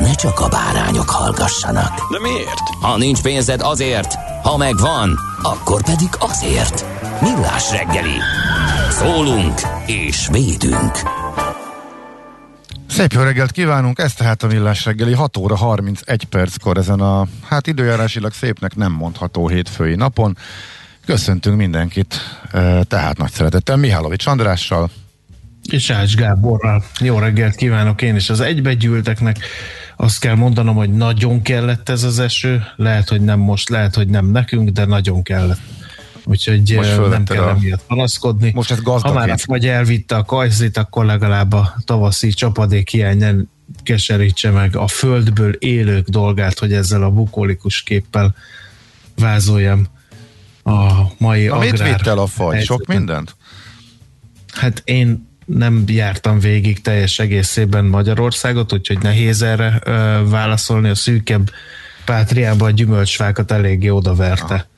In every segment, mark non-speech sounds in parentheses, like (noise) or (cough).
ne csak a bárányok hallgassanak. De miért? Ha nincs pénzed azért, ha megvan, akkor pedig azért. Millás reggeli. Szólunk és védünk. Szép jó reggelt kívánunk, ez tehát a Millás reggeli 6 óra 31 perckor ezen a, hát időjárásilag szépnek nem mondható hétfői napon. Köszöntünk mindenkit, e, tehát nagy szeretettel Mihálovics Andrással. És Ács Gáborral. Jó reggelt kívánok én is az egybegyűlteknek. Azt kell mondanom, hogy nagyon kellett ez az eső. Lehet, hogy nem most, lehet, hogy nem nekünk, de nagyon kellett. Úgyhogy Most nem kell a- emiatt panaszkodni. Most ez Ha már gazdag fagy elvitte a kajzit, akkor legalább a tavaszi csapadék hiány nem keserítse meg a földből élők dolgát, hogy ezzel a bukolikus képpel vázoljam a mai Na, mit agrár vitt el a? Sok helyzetet. mindent? Hát én nem jártam végig teljes egészében Magyarországot, úgyhogy nehéz erre ö, válaszolni. A szűkebb pátriába a gyümölcsfákat eléggé odaverte.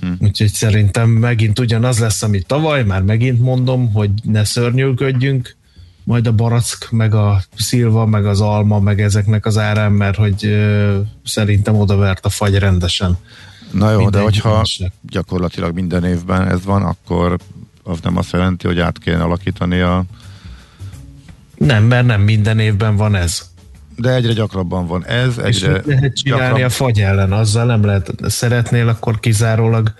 Hm. Úgyhogy szerintem megint ugyanaz lesz, amit tavaly, már megint mondom, hogy ne szörnyűködjünk, majd a barack, meg a szilva, meg az alma, meg ezeknek az árán, mert hogy ö, szerintem odavert a fagy rendesen. Na jó, de hogyha gyakorlatilag minden évben ez van, akkor az nem azt jelenti, hogy át kéne alakítani a... Nem, mert nem minden évben van ez. De egyre gyakrabban van ez, És egyre mit lehet csinálni gyakrabb- a fagy ellen? Azzal nem lehet. Szeretnél akkor kizárólag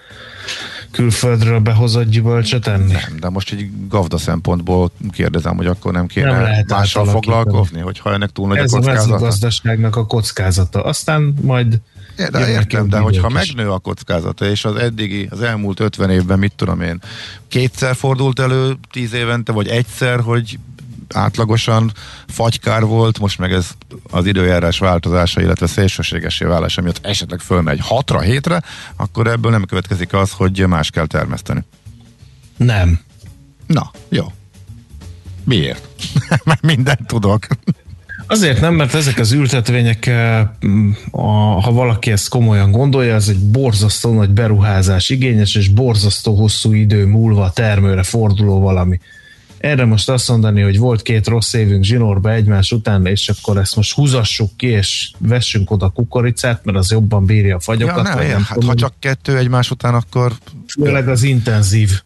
külföldről behozott gyümölcsöt enni? Nem, de most egy gavda szempontból kérdezem, hogy akkor nem kéne Nem lehet mással foglalkozni, hogyha ennek túl nagy Ez a a kockázata. mezőgazdaságnak a kockázata. Aztán majd de jönnek értem, de hogyha is. megnő a kockázata, és az eddigi, az elmúlt 50 évben, mit tudom én, kétszer fordult elő 10 évente, vagy egyszer, hogy átlagosan fagykár volt, most meg ez az időjárás változása, illetve szélsőségesé válása miatt esetleg fölmegy 6-ra, 7-re, akkor ebből nem következik az, hogy más kell termeszteni. nem. Na, jó. Miért? (laughs) Mert mindent tudok. Azért nem, mert ezek az ültetvények, eh, a, ha valaki ezt komolyan gondolja, az egy borzasztó nagy beruházás igényes, és borzasztó hosszú idő múlva termőre forduló valami. Erre most azt mondani, hogy volt két rossz évünk zsinórba egymás után, és akkor ezt most húzassuk ki, és vessünk oda kukoricát, mert az jobban bírja a fagyokat. Ja, vagy nem, hát, tudom. ha csak kettő egymás után, akkor Főleg az intenzív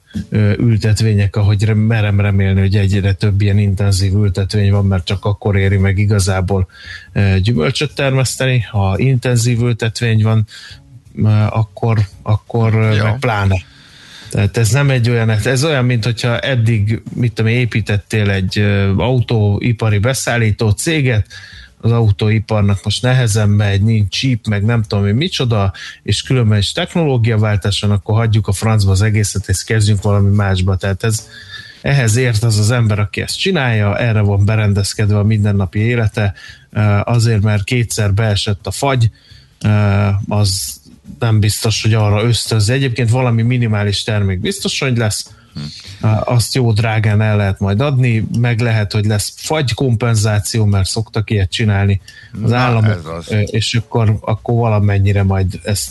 ültetvények, ahogy re- merem remélni, hogy egyre több ilyen intenzív ültetvény van, mert csak akkor éri meg igazából gyümölcsöt termeszteni. Ha intenzív ültetvény van, akkor, akkor Jó. meg pláne. Tehát ez nem egy olyan, ez olyan, mint hogyha eddig, mit tudom, építettél egy autóipari beszállító céget, az autóiparnak most nehezen megy, nincs csíp, meg nem tudom én micsoda, és különben is technológiaváltáson, akkor hagyjuk a francba az egészet, és kezdjünk valami másba. Tehát ez, ehhez ért az az ember, aki ezt csinálja, erre van berendezkedve a mindennapi élete, azért, mert kétszer beesett a fagy, az nem biztos, hogy arra ösztönzi. Egyébként valami minimális termék biztos, hogy lesz, Uh, azt jó drágán el lehet majd adni, meg lehet, hogy lesz fagy kompenzáció, mert szoktak ilyet csinálni az Na, államok, az. és akkor, akkor valamennyire majd ezt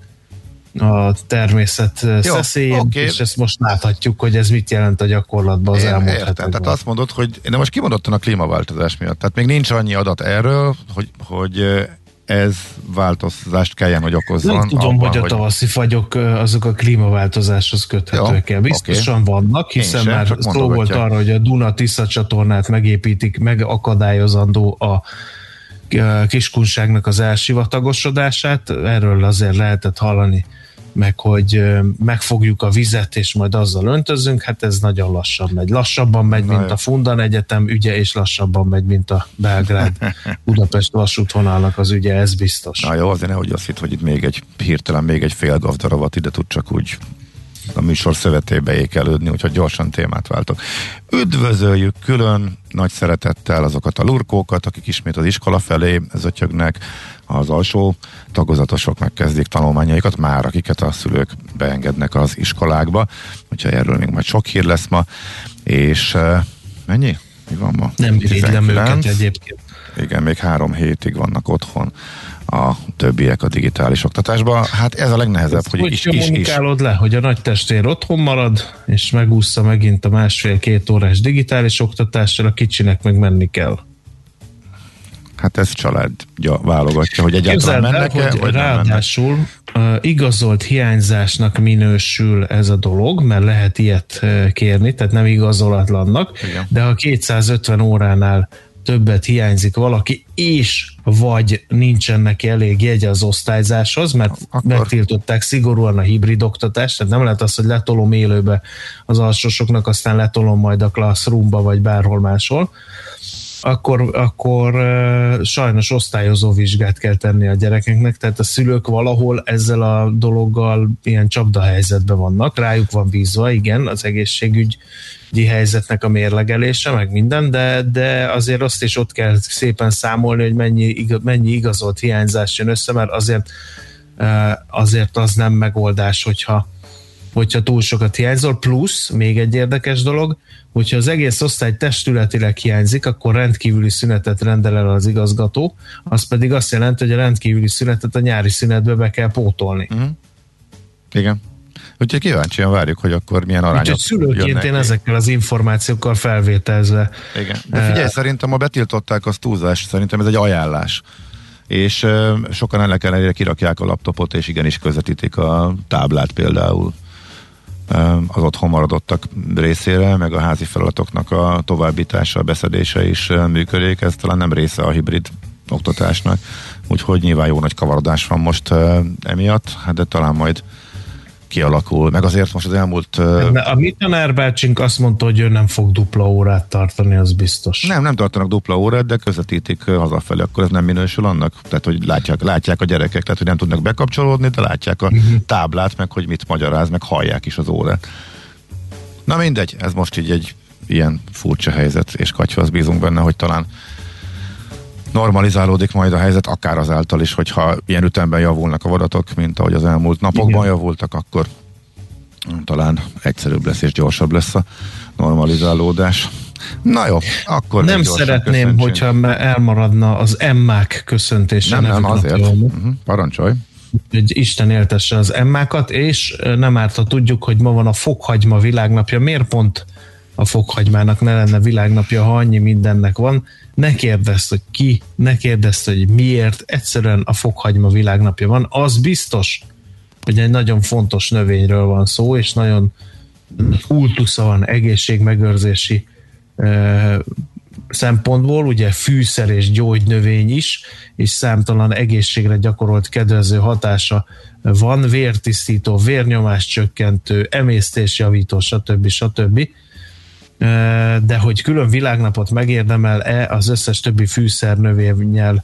de értem. Jó, szeszélyén, oké. és ezt most láthatjuk, hogy ez mit jelent a gyakorlatban az Én elmúlt értem. hetekben. Tehát azt mondod, hogy de most kimondottan a klímaváltozás miatt. Tehát még nincs annyi adat erről, hogy, hogy ez változást kelljen, hogy okozzon. Nem tudom, abban, hogy a tavaszi fagyok azok a klímaváltozáshoz köthetők el. Biztosan vannak, hiszen sem, már szó volt arra, hogy a Duna-Tisza csatornát megépítik, megakadályozandó a kiskunságnak az elsivatagosodását. Erről azért lehetett hallani meg hogy megfogjuk a vizet, és majd azzal öntözünk, hát ez nagyon lassan megy. Lassabban megy, Na mint jó. a Fundan Egyetem ügye, és lassabban megy, mint a Belgrád (laughs) Budapest vasútvonalnak az ügye, ez biztos. Na jó, azért nehogy azt hitt, hogy itt még egy hirtelen még egy fél gavdaravat ide tud csak úgy a műsor szövetébe ékelődni, úgyhogy gyorsan témát váltok. Üdvözöljük külön nagy szeretettel azokat a lurkókat, akik ismét az iskola felé zötyögnek, az alsó tagozatosok megkezdik tanulmányaikat, már akiket a szülők beengednek az iskolákba, úgyhogy erről még majd sok hír lesz ma, és uh, mennyi? Mi van ma? Nem irigylem 19? őket egyébként. Igen, még három hétig vannak otthon a többiek a digitális oktatásban. Hát ez a legnehezebb, hogy, hogy is, is, is. le, hogy a nagy testvér otthon marad, és megúszza megint a másfél-két órás digitális oktatással, a kicsinek meg menni kell. Hát ez családja válogatja, hogy egyáltalán Képzeld el, mennek-e, hogy vagy mennek. ráadásul uh, igazolt hiányzásnak minősül ez a dolog, mert lehet ilyet kérni, tehát nem igazolatlannak, Igen. de ha 250 óránál többet hiányzik valaki, és vagy nincsen neki elég jegye az osztályzáshoz, mert Akkor- megtiltották szigorúan a hibrid oktatást, tehát nem lehet az, hogy letolom élőbe az alsósoknak, aztán letolom majd a classroomba, vagy bárhol máshol, akkor, akkor sajnos osztályozó vizsgát kell tenni a gyerekeknek, tehát a szülők valahol ezzel a dologgal ilyen csapdahelyzetben vannak, rájuk van bízva, igen, az egészségügyi helyzetnek a mérlegelése, meg minden, de, de azért azt is ott kell szépen számolni, hogy mennyi, igaz, mennyi igazolt hiányzás jön össze, mert azért, azért az nem megoldás, hogyha hogyha túl sokat hiányzol, plusz még egy érdekes dolog, hogyha az egész osztály testületileg hiányzik, akkor rendkívüli szünetet rendel el az igazgató, az pedig azt jelenti, hogy a rendkívüli szünetet a nyári szünetbe be kell pótolni. Mhm. Igen. Úgyhogy kíváncsian várjuk, hogy akkor milyen arányok Úgyhogy szülőként én ezekkel az információkkal felvételzve Igen. De figyelj, szerintem ma betiltották az túlzás, szerintem ez egy ajánlás. És sokan ennek ellenére kirakják a laptopot, és igenis közvetítik a táblát például az otthon maradottak részére, meg a házi feladatoknak a továbbítása, a beszedése is működik. Ez talán nem része a hibrid oktatásnak, úgyhogy nyilván jó nagy kavarodás van most emiatt, hát de talán majd kialakul. Meg azért most az elmúlt A mi tanárbácsink azt mondta, hogy ő nem fog dupla órát tartani, az biztos. Nem, nem tartanak dupla órát, de közvetítik hazafelé, akkor ez nem minősül annak? Tehát, hogy látják, látják a gyerekek, tehát, hogy nem tudnak bekapcsolódni, de látják a Mhm. táblát, meg hogy mit magyaráz, meg hallják is az órát. Na mindegy, ez most így egy ilyen furcsa helyzet, és katyvasz bízunk benne, hogy talán normalizálódik majd a helyzet, akár azáltal is, hogyha ilyen ütemben javulnak a vadatok, mint ahogy az elmúlt napokban Igen. javultak, akkor talán egyszerűbb lesz és gyorsabb lesz a normalizálódás. Na jó, akkor Nem szeretném, hogyha elmaradna az emmák köszöntése. Nem, nem, azért. Uh-huh. Parancsolj. hogy Isten éltesse az emmákat, és nem árt, ha tudjuk, hogy ma van a fokhagyma világnapja. Miért pont a fokhagymának ne lenne világnapja, ha annyi mindennek van? Ne kérdezd, hogy ki, ne kérdezd, hogy miért, egyszerűen a fokhagyma világnapja van. Az biztos, hogy egy nagyon fontos növényről van szó, és nagyon kultusza van egészségmegőrzési szempontból, ugye fűszer és gyógynövény is, és számtalan egészségre gyakorolt kedvező hatása van, vértisztító, vérnyomás csökkentő, emésztésjavító, stb. stb. Ö, De hogy külön világnapot megérdemel-e az összes többi fűszernövényel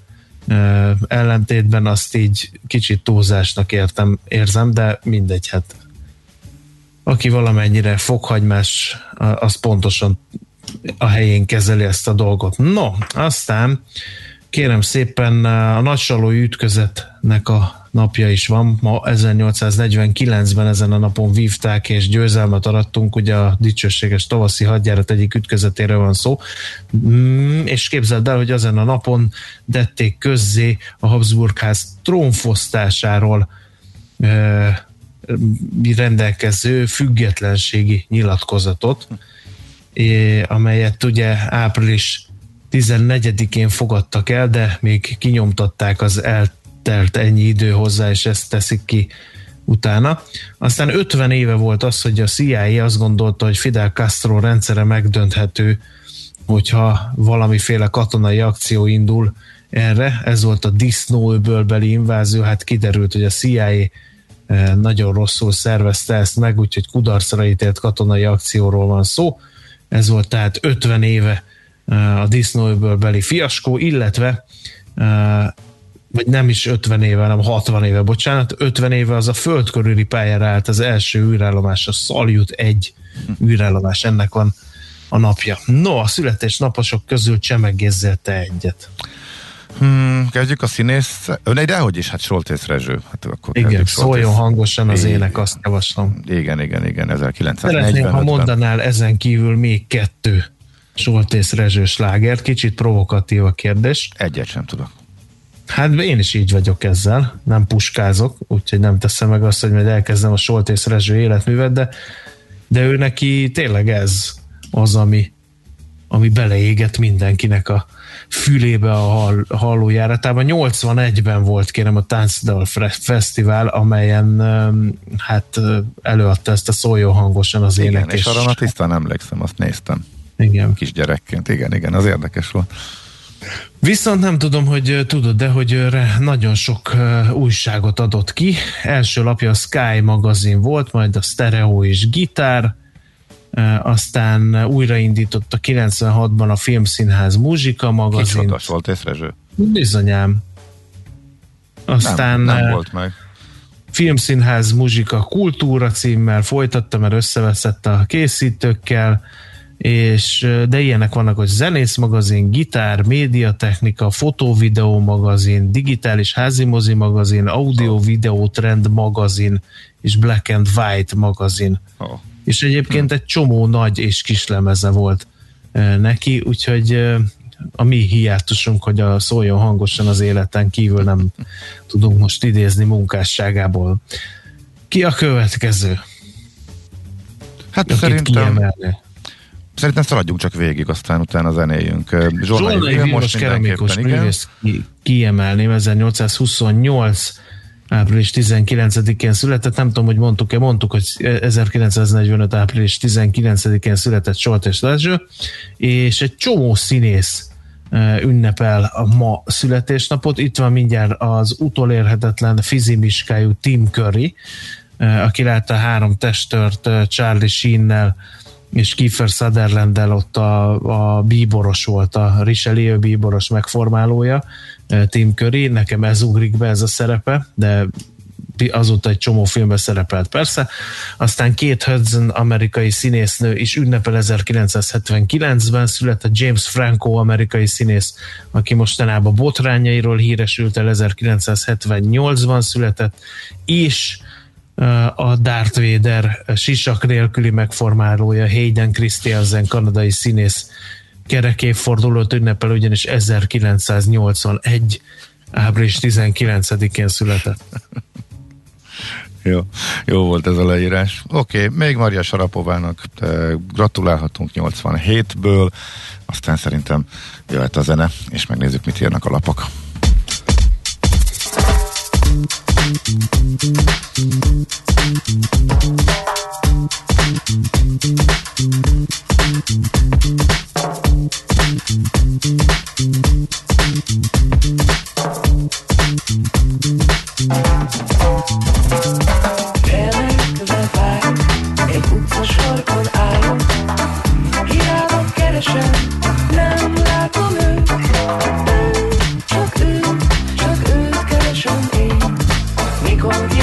ellentétben, azt így kicsit túlzásnak értem, érzem, de mindegy, hát aki valamennyire fokhagymás, az pontosan a helyén kezeli ezt a dolgot. No, aztán kérem szépen a nagysalói ütközetnek a napja is van. Ma 1849-ben ezen a napon vívták és győzelmet arattunk, ugye a dicsőséges tavaszi hadjárat egyik ütközetéről van szó, mm, és képzeld el, hogy ezen a napon dették közzé a Habsburgház trónfosztásáról rendelkező függetlenségi nyilatkozatot, amelyet ugye április 14-én fogadtak el, de még kinyomtatták az eltelt ennyi idő hozzá, és ezt teszik ki utána. Aztán 50 éve volt az, hogy a CIA azt gondolta, hogy Fidel Castro rendszere megdönthető, hogyha valamiféle katonai akció indul erre. Ez volt a disznóöbölbeli invázió, hát kiderült, hogy a CIA eh, nagyon rosszul szervezte ezt meg, úgyhogy kudarcra ítélt katonai akcióról van szó. Ez volt tehát 50 éve uh, a disznóöböl beli fiaskó, illetve uh, vagy nem is 50 éve, hanem 60 éve, bocsánat, 50 éve az a földkörüli pályára állt az első űrállomás, a Salyut egy űrállomás, ennek van a napja. No, a születésnaposok közül csemegézzél te egyet. Hmm, kezdjük a színész. Ön egy hogy is, hát Soltész Rezső. Hát akkor igen, szóljon hangosan az ének, azt javaslom. Igen, igen, igen, 1940 Szeretném, ha mondanál ezen kívül még kettő Soltész Rezső slágert. Kicsit provokatív a kérdés. Egyet sem tudok. Hát én is így vagyok ezzel, nem puskázok, úgyhogy nem teszem meg azt, hogy majd elkezdem a Soltész Rezső életművet, de, de ő neki tényleg ez az, ami, ami beleégett mindenkinek a, fülébe a hall, hallójáratában. 81-ben volt kérem a Táncdal Fesztivál, amelyen hát előadta ezt a szóljon hangosan az igen, ének. és arra tisztán emlékszem, azt néztem. Igen. Kisgyerekként, igen, igen, az érdekes volt. Viszont nem tudom, hogy tudod, de hogy nagyon sok újságot adott ki. Első lapja a Sky magazin volt, majd a Stereo és Gitár, aztán újraindította 96-ban a Filmszínház Muzsika magazin. Kicsodas volt észrezső. Bizonyám. Aztán nem, nem volt meg. Filmszínház Muzsika Kultúra címmel folytatta, mert összeveszett a készítőkkel, és de ilyenek vannak, hogy zenész magazin, gitár, médiatechnika, fotóvideó magazin, digitális házimozi magazin, audio-videó trend magazin, és black and white magazin. Oh és egyébként egy csomó nagy és kis lemeze volt neki, úgyhogy a mi hiátusunk, hogy a szóljon hangosan az életen kívül nem (laughs) tudunk most idézni munkásságából. Ki a következő? Hát Akit szerintem... Kiemelni? Szerintem szaladjunk csak végig, aztán utána zenéljünk. Zsolnai, most keramikus művész kiemelném, 1828 április 19-én született, nem tudom, hogy mondtuk-e, mondtuk, hogy 1945. április 19-én született Soltes Lezső, és egy csomó színész ünnepel a ma születésnapot. Itt van mindjárt az utolérhetetlen fizimiskájú Tim Curry, aki látta három testört Charlie Sheen-nel, és Kiefer sutherland ott a, a bíboros volt, a Richelieu bíboros megformálója, Tim Curry, nekem ez ugrik be ez a szerepe, de azóta egy csomó filmben szerepelt persze. Aztán két Hudson amerikai színésznő is ünnepel 1979-ben született James Franco amerikai színész, aki mostanában botrányairól híresült el 1978-ban született, és a Darth Vader sisak nélküli megformálója Hayden Christensen kanadai színész kerekéfordulót ünnepel, ugyanis 1981 április 19-én született. jó, jó volt ez a leírás. Oké, okay, még Maria Sarapovának gratulálhatunk 87-ből, aztán szerintem jöhet a zene, és megnézzük, mit írnak a lapok. Mikor jön már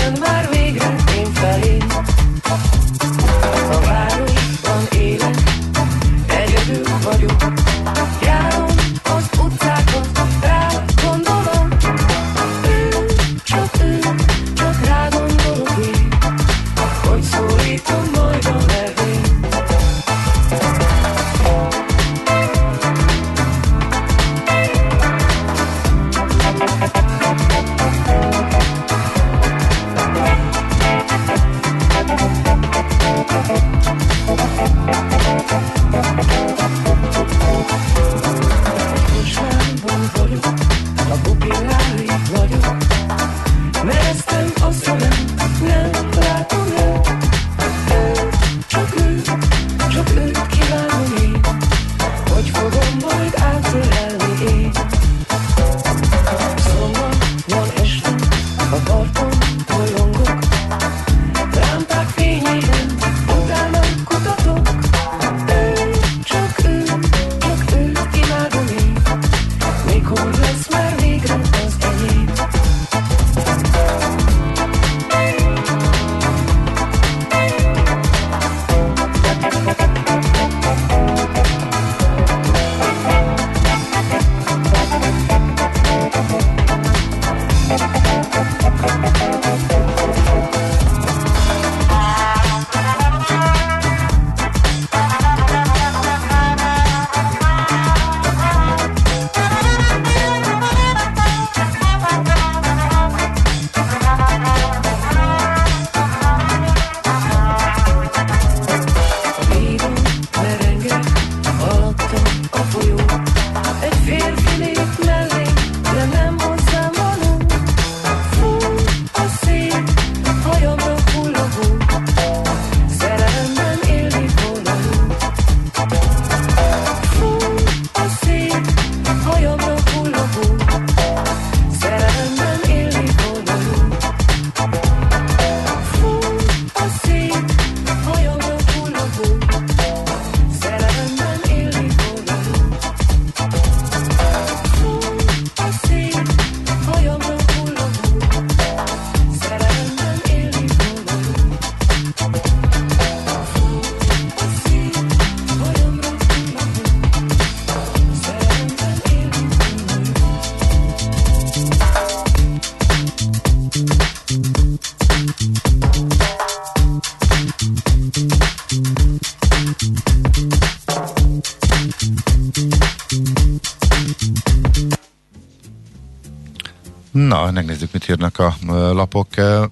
Na, megnézzük, mit írnak a lapok.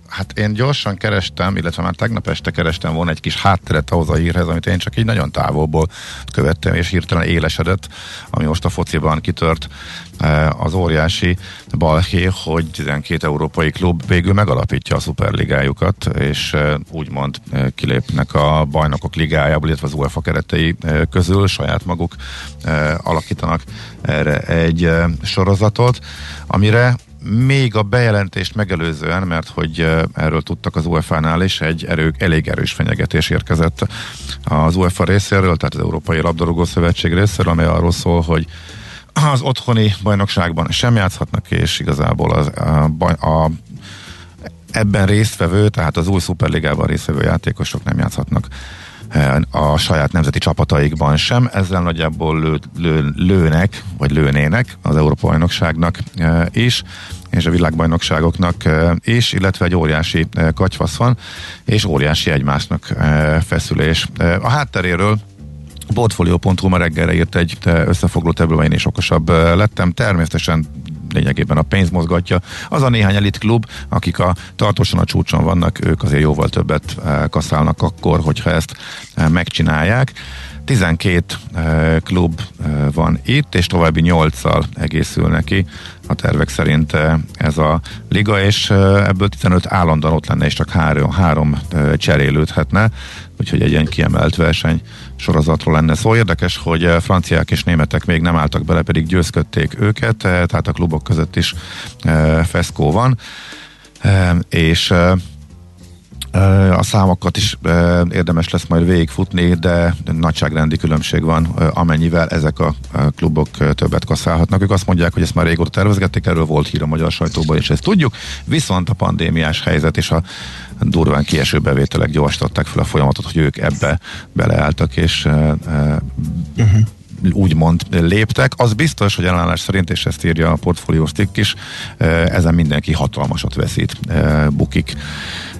Hát én gyorsan kerestem, illetve már tegnap este kerestem volna egy kis hátteret ahhoz a hírhez, amit én csak így nagyon távolból követtem, és hirtelen élesedett, ami most a fociban kitört az óriási balhé, hogy 12 európai klub végül megalapítja a szuperligájukat, és úgymond kilépnek a bajnokok ligájából, illetve az UEFA keretei közül, saját maguk alakítanak erre egy sorozatot, amire még a bejelentést megelőzően, mert hogy erről tudtak az UEFA-nál is, egy erő, elég erős fenyegetés érkezett az UEFA részéről, tehát az Európai Labdarúgó Szövetség részéről, amely arról szól, hogy az otthoni bajnokságban sem játszhatnak, és igazából az, a, a, ebben résztvevő, tehát az új szuperligában résztvevő játékosok nem játszhatnak a saját nemzeti csapataikban sem. Ezzel nagyjából lő, lő, lőnek, vagy lőnének az Európa bajnokságnak is és a világbajnokságoknak is, illetve egy óriási katyvasz van, és óriási egymásnak feszülés. A hátteréről Portfolio.hu ma reggelre írt egy összefoglalót, ebből én is okosabb lettem. Természetesen lényegében a pénz mozgatja. Az a néhány elit klub, akik a tartósan a csúcson vannak, ők azért jóval többet kaszálnak akkor, hogyha ezt megcsinálják. 12 klub van itt, és további 8-szal egészül neki a tervek szerint ez a liga, és ebből 15 állandóan ott lenne, és csak három, három cserélődhetne, úgyhogy egy ilyen kiemelt verseny sorozatról lenne szó. Érdekes, hogy franciák és németek még nem álltak bele, pedig győzködték őket, tehát a klubok között is feszkó van, és a számokat is érdemes lesz majd végigfutni, de nagyságrendi különbség van, amennyivel ezek a klubok többet kaszálhatnak. Ők azt mondják, hogy ezt már régóta tervezgették, erről volt hír a magyar sajtóban, és ezt tudjuk, viszont a pandémiás helyzet és a durván kieső bevételek gyorsították fel a folyamatot, hogy ők ebbe beleálltak, és uh-huh úgymond léptek. Az biztos, hogy ellenállás szerint, és ezt írja a portfóliós cikk is, ezen mindenki hatalmasat veszít, bukik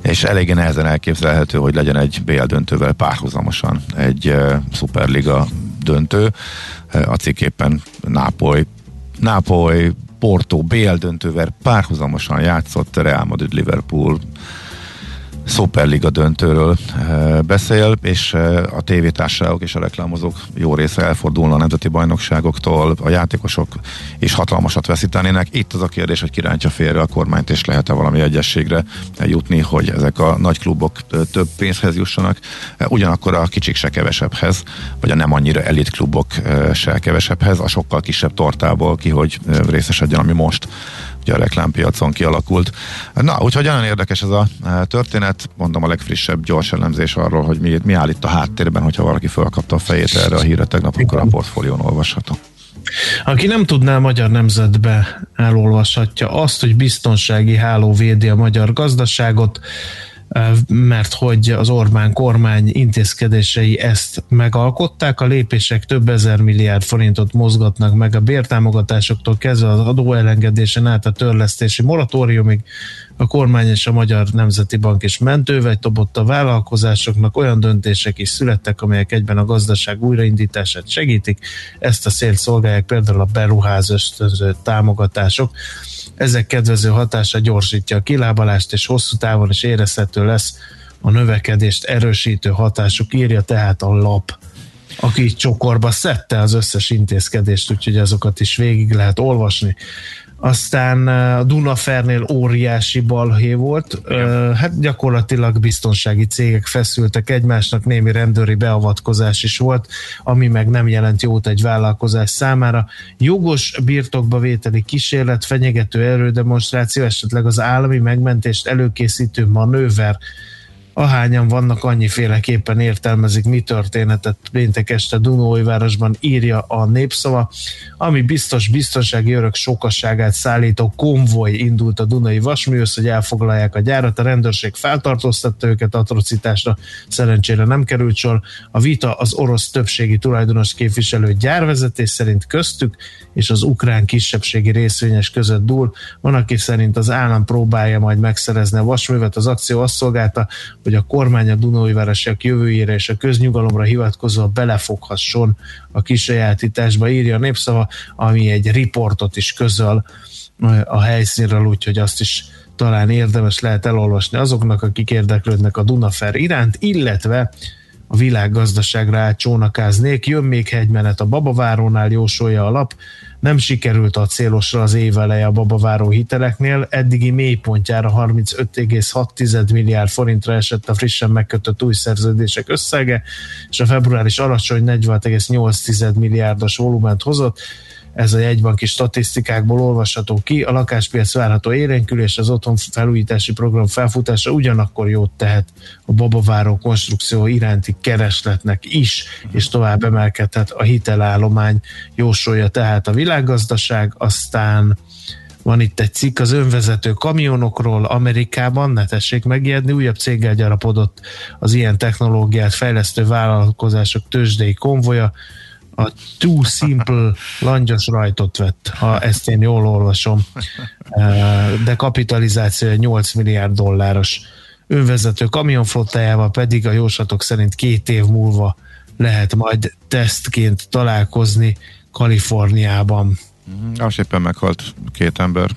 és eléggé nehezen elképzelhető, hogy legyen egy BL döntővel párhuzamosan egy uh, szuperliga döntő. Uh, a cikk éppen Nápoly, Nápoly Porto BL döntővel párhuzamosan játszott Real Madrid Liverpool Superliga döntőről beszél, és a tévétársaságok és a reklámozók jó része elfordulna a nemzeti bajnokságoktól, a játékosok is hatalmasat veszítenének. Itt az a kérdés, hogy kirántja félre a kormányt, és lehet-e valami egyességre jutni, hogy ezek a nagy klubok több pénzhez jussanak, ugyanakkor a kicsik se kevesebbhez, vagy a nem annyira elit klubok se kevesebbhez, a sokkal kisebb tortából ki, hogy részesedjen, ami most ugye a reklámpiacon kialakult. Na, úgyhogy nagyon érdekes ez a e, történet, mondom a legfrissebb gyors elemzés arról, hogy mi, mi áll itt a háttérben, hogyha valaki felkapta a fejét erre a hírre tegnap, akkor a portfólión olvasható. Aki nem tudná a magyar nemzetbe elolvashatja azt, hogy biztonsági háló védi a magyar gazdaságot, mert hogy az Orbán kormány intézkedései ezt megalkották, a lépések több ezer milliárd forintot mozgatnak meg a bértámogatásoktól kezdve az adóelengedésen át a törlesztési moratóriumig, a kormány és a Magyar Nemzeti Bank is mentővegy dobott a vállalkozásoknak, olyan döntések is születtek, amelyek egyben a gazdaság újraindítását segítik. Ezt a szélt szolgálják például a beruház támogatások. Ezek kedvező hatása gyorsítja a kilábalást, és hosszú távon is érezhető lesz a növekedést erősítő hatásuk, írja tehát a lap aki csokorba szedte az összes intézkedést, úgyhogy azokat is végig lehet olvasni aztán a Dunafernél óriási balhé volt, Igen. hát gyakorlatilag biztonsági cégek feszültek egymásnak, némi rendőri beavatkozás is volt, ami meg nem jelent jót egy vállalkozás számára. Jogos birtokba vételi kísérlet, fenyegető erődemonstráció, esetleg az állami megmentést előkészítő manőver, ahányan vannak, annyiféleképpen értelmezik, mi történetet péntek este Dunói-városban írja a népszava, ami biztos biztonsági örök sokasságát szállító konvoj indult a Dunai Vasműhöz, hogy elfoglalják a gyárat, a rendőrség feltartóztatta őket atrocitásra, szerencsére nem került sor. A vita az orosz többségi tulajdonos képviselő gyárvezetés szerint köztük és az ukrán kisebbségi részvényes között dúl. Van, aki szerint az állam próbálja majd megszerezni a vasművet, az akció azt szolgálta, hogy a kormány a Dunói városiak jövőjére és a köznyugalomra hivatkozva belefoghasson a kisajátításba, írja a népszava, ami egy riportot is közöl a helyszínről, úgyhogy azt is talán érdemes lehet elolvasni azoknak, akik érdeklődnek a Dunafer iránt, illetve a világgazdaságra átcsónakáznék. Jön még hegymenet a Babavárónál, jósolja a lap. Nem sikerült a célosra az év eleje a Babaváró hiteleknél. Eddigi mélypontjára 35,6 milliárd forintra esett a frissen megkötött új szerződések összege, és a februáris alacsony 46,8 milliárdos volument hozott ez a jegybanki statisztikákból olvasható ki. A lakáspiac várható élénkülés, az otthon felújítási program felfutása ugyanakkor jót tehet a babaváró konstrukció iránti keresletnek is, és tovább emelkedhet a hitelállomány, jósolja tehát a világgazdaság, aztán van itt egy cikk az önvezető kamionokról Amerikában, ne tessék megijedni, újabb céggel gyarapodott az ilyen technológiát fejlesztő vállalkozások tőzsdei konvoja, a Too Simple langyos rajtot vett, ha ezt én jól olvasom. De kapitalizációja 8 milliárd dolláros önvezető kamionflottájával pedig a jóslatok szerint két év múlva lehet majd tesztként találkozni Kaliforniában. Mhm, azt éppen meghalt két ember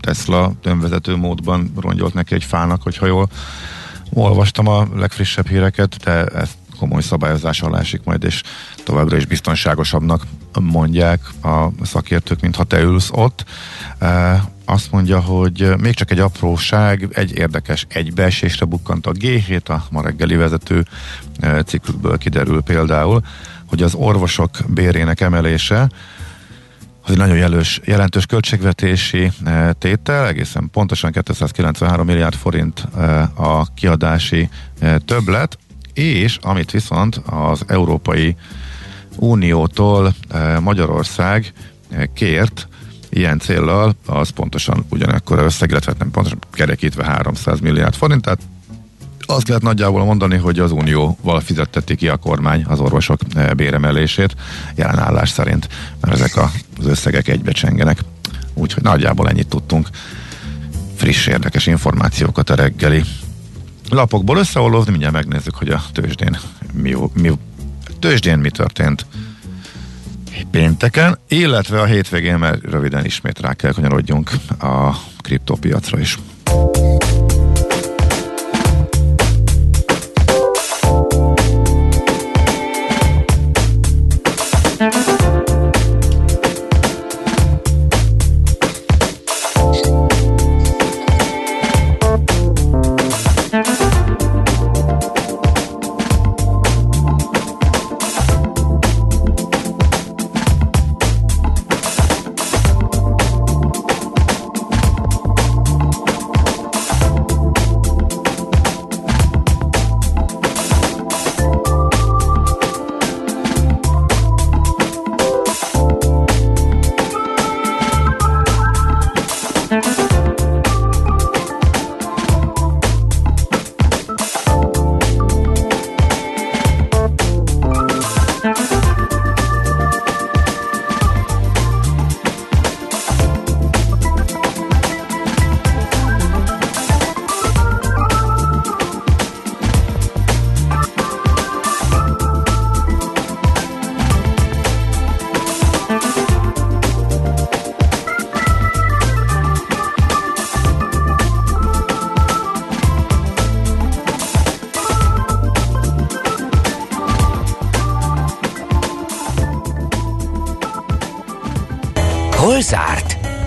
Tesla önvezető módban rongyolt neki egy fának, hogyha jól olvastam a legfrissebb híreket, de ezt komoly szabályozás alá esik majd, és továbbra is biztonságosabbnak mondják a szakértők, mint ha te ülsz ott. Azt mondja, hogy még csak egy apróság, egy érdekes egybeesésre bukkant a G7, a ma reggeli vezető ciklusből kiderül például, hogy az orvosok bérének emelése az egy nagyon jelös, jelentős költségvetési tétel, egészen pontosan 293 milliárd forint a kiadási többlet, és amit viszont az Európai Uniótól eh, Magyarország eh, kért ilyen céllal, az pontosan ugyanakkor összeg, illetve nem pontosan kerekítve 300 milliárd forint, tehát azt lehet nagyjából mondani, hogy az Unióval fizetteti ki a kormány az orvosok eh, béremelését jelenállás szerint, mert ezek az összegek egybecsengenek. Úgyhogy nagyjából ennyit tudtunk friss, érdekes információkat a reggeli lapokból összeolózni, mindjárt megnézzük, hogy a tőzsdén mi, mi, tőzsdén mi történt pénteken, illetve a hétvégén, mert röviden ismét rá kell kanyarodjunk a kriptópiacra is.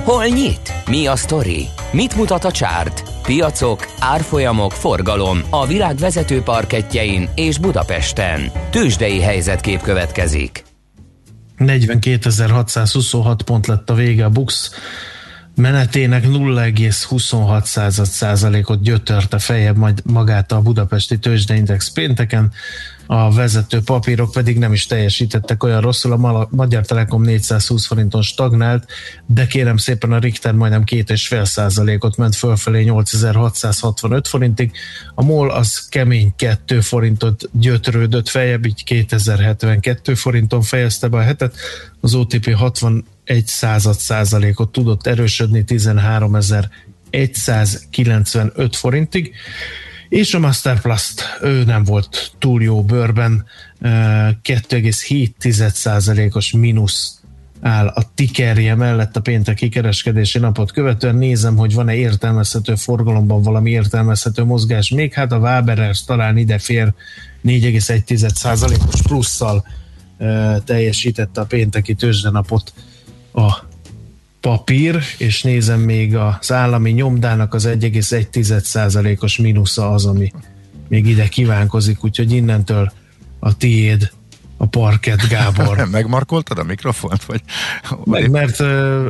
Hol nyit? Mi a sztori? Mit mutat a csárt? Piacok, árfolyamok, forgalom a világ vezető parketjein és Budapesten. Tősdei helyzetkép következik. 42.626 pont lett a vége a Bux menetének 0,26 százalékot gyötörte feljebb majd magát a budapesti tőzsdeindex pénteken, a vezető papírok pedig nem is teljesítettek olyan rosszul, a Magyar Telekom 420 forinton stagnált, de kérem szépen a Richter majdnem 2,5 százalékot ment fölfelé 8665 forintig, a MOL az kemény 2 forintot gyötrődött feljebb, így 2072 forinton fejezte be a hetet, az OTP 61 század százalékot tudott erősödni 13.195 forintig, és a Masterplast, ő nem volt túl jó bőrben, 2,7%-os mínusz áll a tikerje mellett a pénteki kereskedési napot követően. Nézem, hogy van-e értelmezhető forgalomban valami értelmezhető mozgás. Még hát a Waberers talán ide fér 4,1%-os plusszal teljesítette a pénteki tőzsdenapot a papír, és nézem még az állami nyomdának az 1,1%-os mínusza az, ami még ide kívánkozik, úgyhogy innentől a tiéd a parket, Gábor. (laughs) Megmarkoltad a mikrofont? Vagy... Meg, mert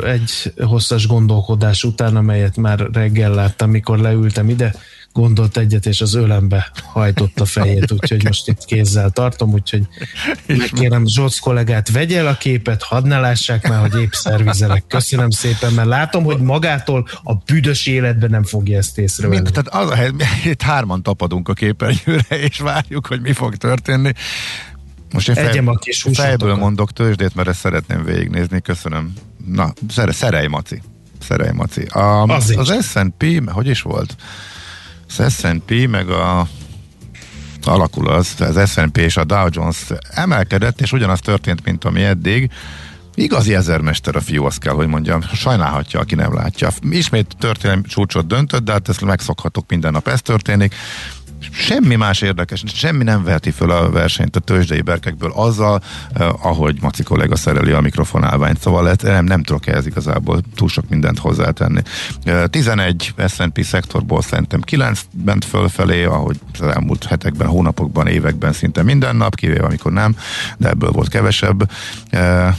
egy hosszas gondolkodás után, amelyet már reggel láttam, mikor leültem ide, gondolt egyet, és az ölembe hajtott a fejét, úgyhogy most itt kézzel tartom, úgyhogy megkérem Zsoc kollégát, vegye el a képet, hadd ne lássák már, hogy épp szervizelek. Köszönöm szépen, mert látom, hogy magától a büdös életben nem fogja ezt észrevenni. Mint, tehát az a hely, (laughs) itt hárman tapadunk a képernyőre, és várjuk, hogy mi fog történni. Most én fej, a kis fejből mondok tőzsdét, mert ezt szeretném végignézni. Köszönöm. Na, szere, szerej, Maci. Szerej, Maci. A, az, az S&P, hogy is volt? Az S&P meg a alakul az, az S&P és a Dow Jones emelkedett, és ugyanaz történt, mint ami eddig. Igazi ezermester a fiú, azt kell, hogy mondjam. Sajnálhatja, aki nem látja. Ismét történelmi csúcsot döntött, de hát ezt megszokhatok minden nap, ez történik semmi más érdekes, semmi nem veheti föl a versenyt a tőzsdei berkekből azzal, eh, ahogy Maci kollega szereli a mikrofonálványt, szóval lehet, nem, nem tudok ehhez igazából túl sok mindent hozzátenni. Eh, 11 S&P szektorból szerintem 9 bent fölfelé, ahogy az elmúlt hetekben, hónapokban, években szinte minden nap, kivéve amikor nem, de ebből volt kevesebb. Eh,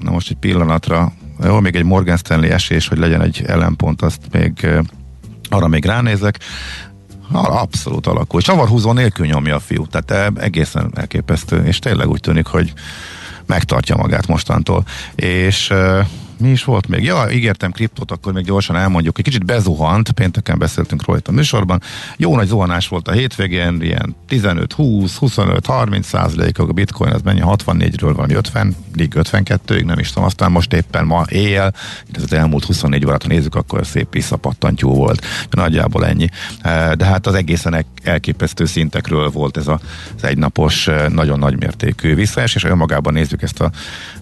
na most egy pillanatra, jó, még egy Morgan Stanley esés, hogy legyen egy ellenpont, azt még eh, arra még ránézek. Abszolút alakul. Csavarhúzó nélkül nyomja a fiú, tehát egészen elképesztő, és tényleg úgy tűnik, hogy megtartja magát mostantól. És mi is volt még? Ja, ígértem kriptot, akkor még gyorsan elmondjuk. Egy kicsit bezuhant, pénteken beszéltünk róla itt a műsorban. Jó nagy zuhanás volt a hétvégén, ilyen 15, 20, 25, 30 százalékok, a bitcoin az mennyi 64-ről valami 50, 52-ig, nem is tudom. Aztán most éppen ma éjjel, ez az elmúlt 24 órát, nézzük, akkor szép visszapattantyú volt. Nagyjából ennyi. E, de hát az egészen elképesztő szintekről volt ez az egynapos, e, nagyon nagy mértékű visszaesés, és önmagában nézzük ezt a,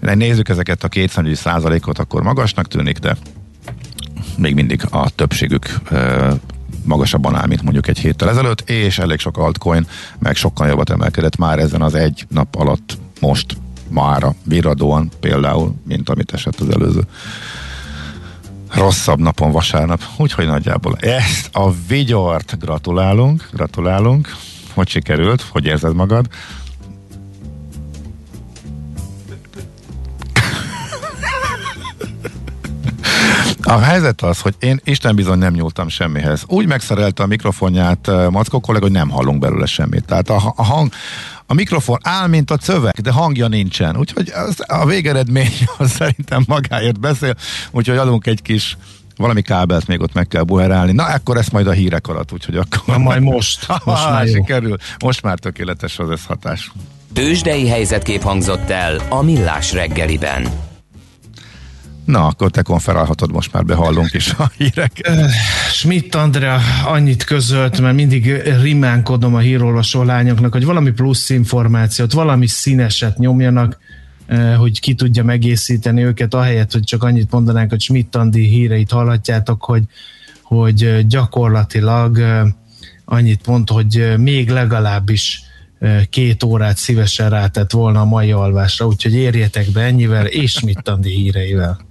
nézzük ezeket a 200 százalékot, akkor magasnak tűnik, de még mindig a többségük magasabban áll, mint mondjuk egy héttel ezelőtt, és elég sok altcoin meg sokkal jobbat emelkedett már ezen az egy nap alatt most mára viradóan például, mint amit esett az előző rosszabb napon vasárnap. Úgyhogy nagyjából ezt a vigyort gratulálunk, gratulálunk. Hogy sikerült? Hogy érzed magad? A helyzet az, hogy én Isten bizony nem nyúltam semmihez. Úgy megszerelte a mikrofonját uh, Mackó kollega, hogy nem hallunk belőle semmit. Tehát a, a hang, a mikrofon áll, mint a szöveg, de hangja nincsen. Úgyhogy az, a végeredmény (laughs) az szerintem magáért beszél, úgyhogy adunk egy kis valami kábelt még ott meg kell buherálni. Na, akkor ezt majd a hírek alatt, úgyhogy akkor... Na, majd most. (laughs) Most már sikerül. Most már tökéletes az ez hatás. Tőzsdei helyzetkép hangzott el a Millás reggeliben. Na, akkor te konferálhatod, most már behallunk is a hírek. Schmidt Andrea annyit közölt, mert mindig rimánkodom a hírolvasó lányoknak, hogy valami plusz információt, valami színeset nyomjanak, hogy ki tudja megészíteni őket, ahelyett, hogy csak annyit mondanánk, hogy Schmidt Andi híreit hallhatjátok, hogy, hogy gyakorlatilag annyit mond, hogy még legalábbis két órát szívesen rátett volna a mai alvásra, úgyhogy érjetek be ennyivel, és Schmidt Andi híreivel.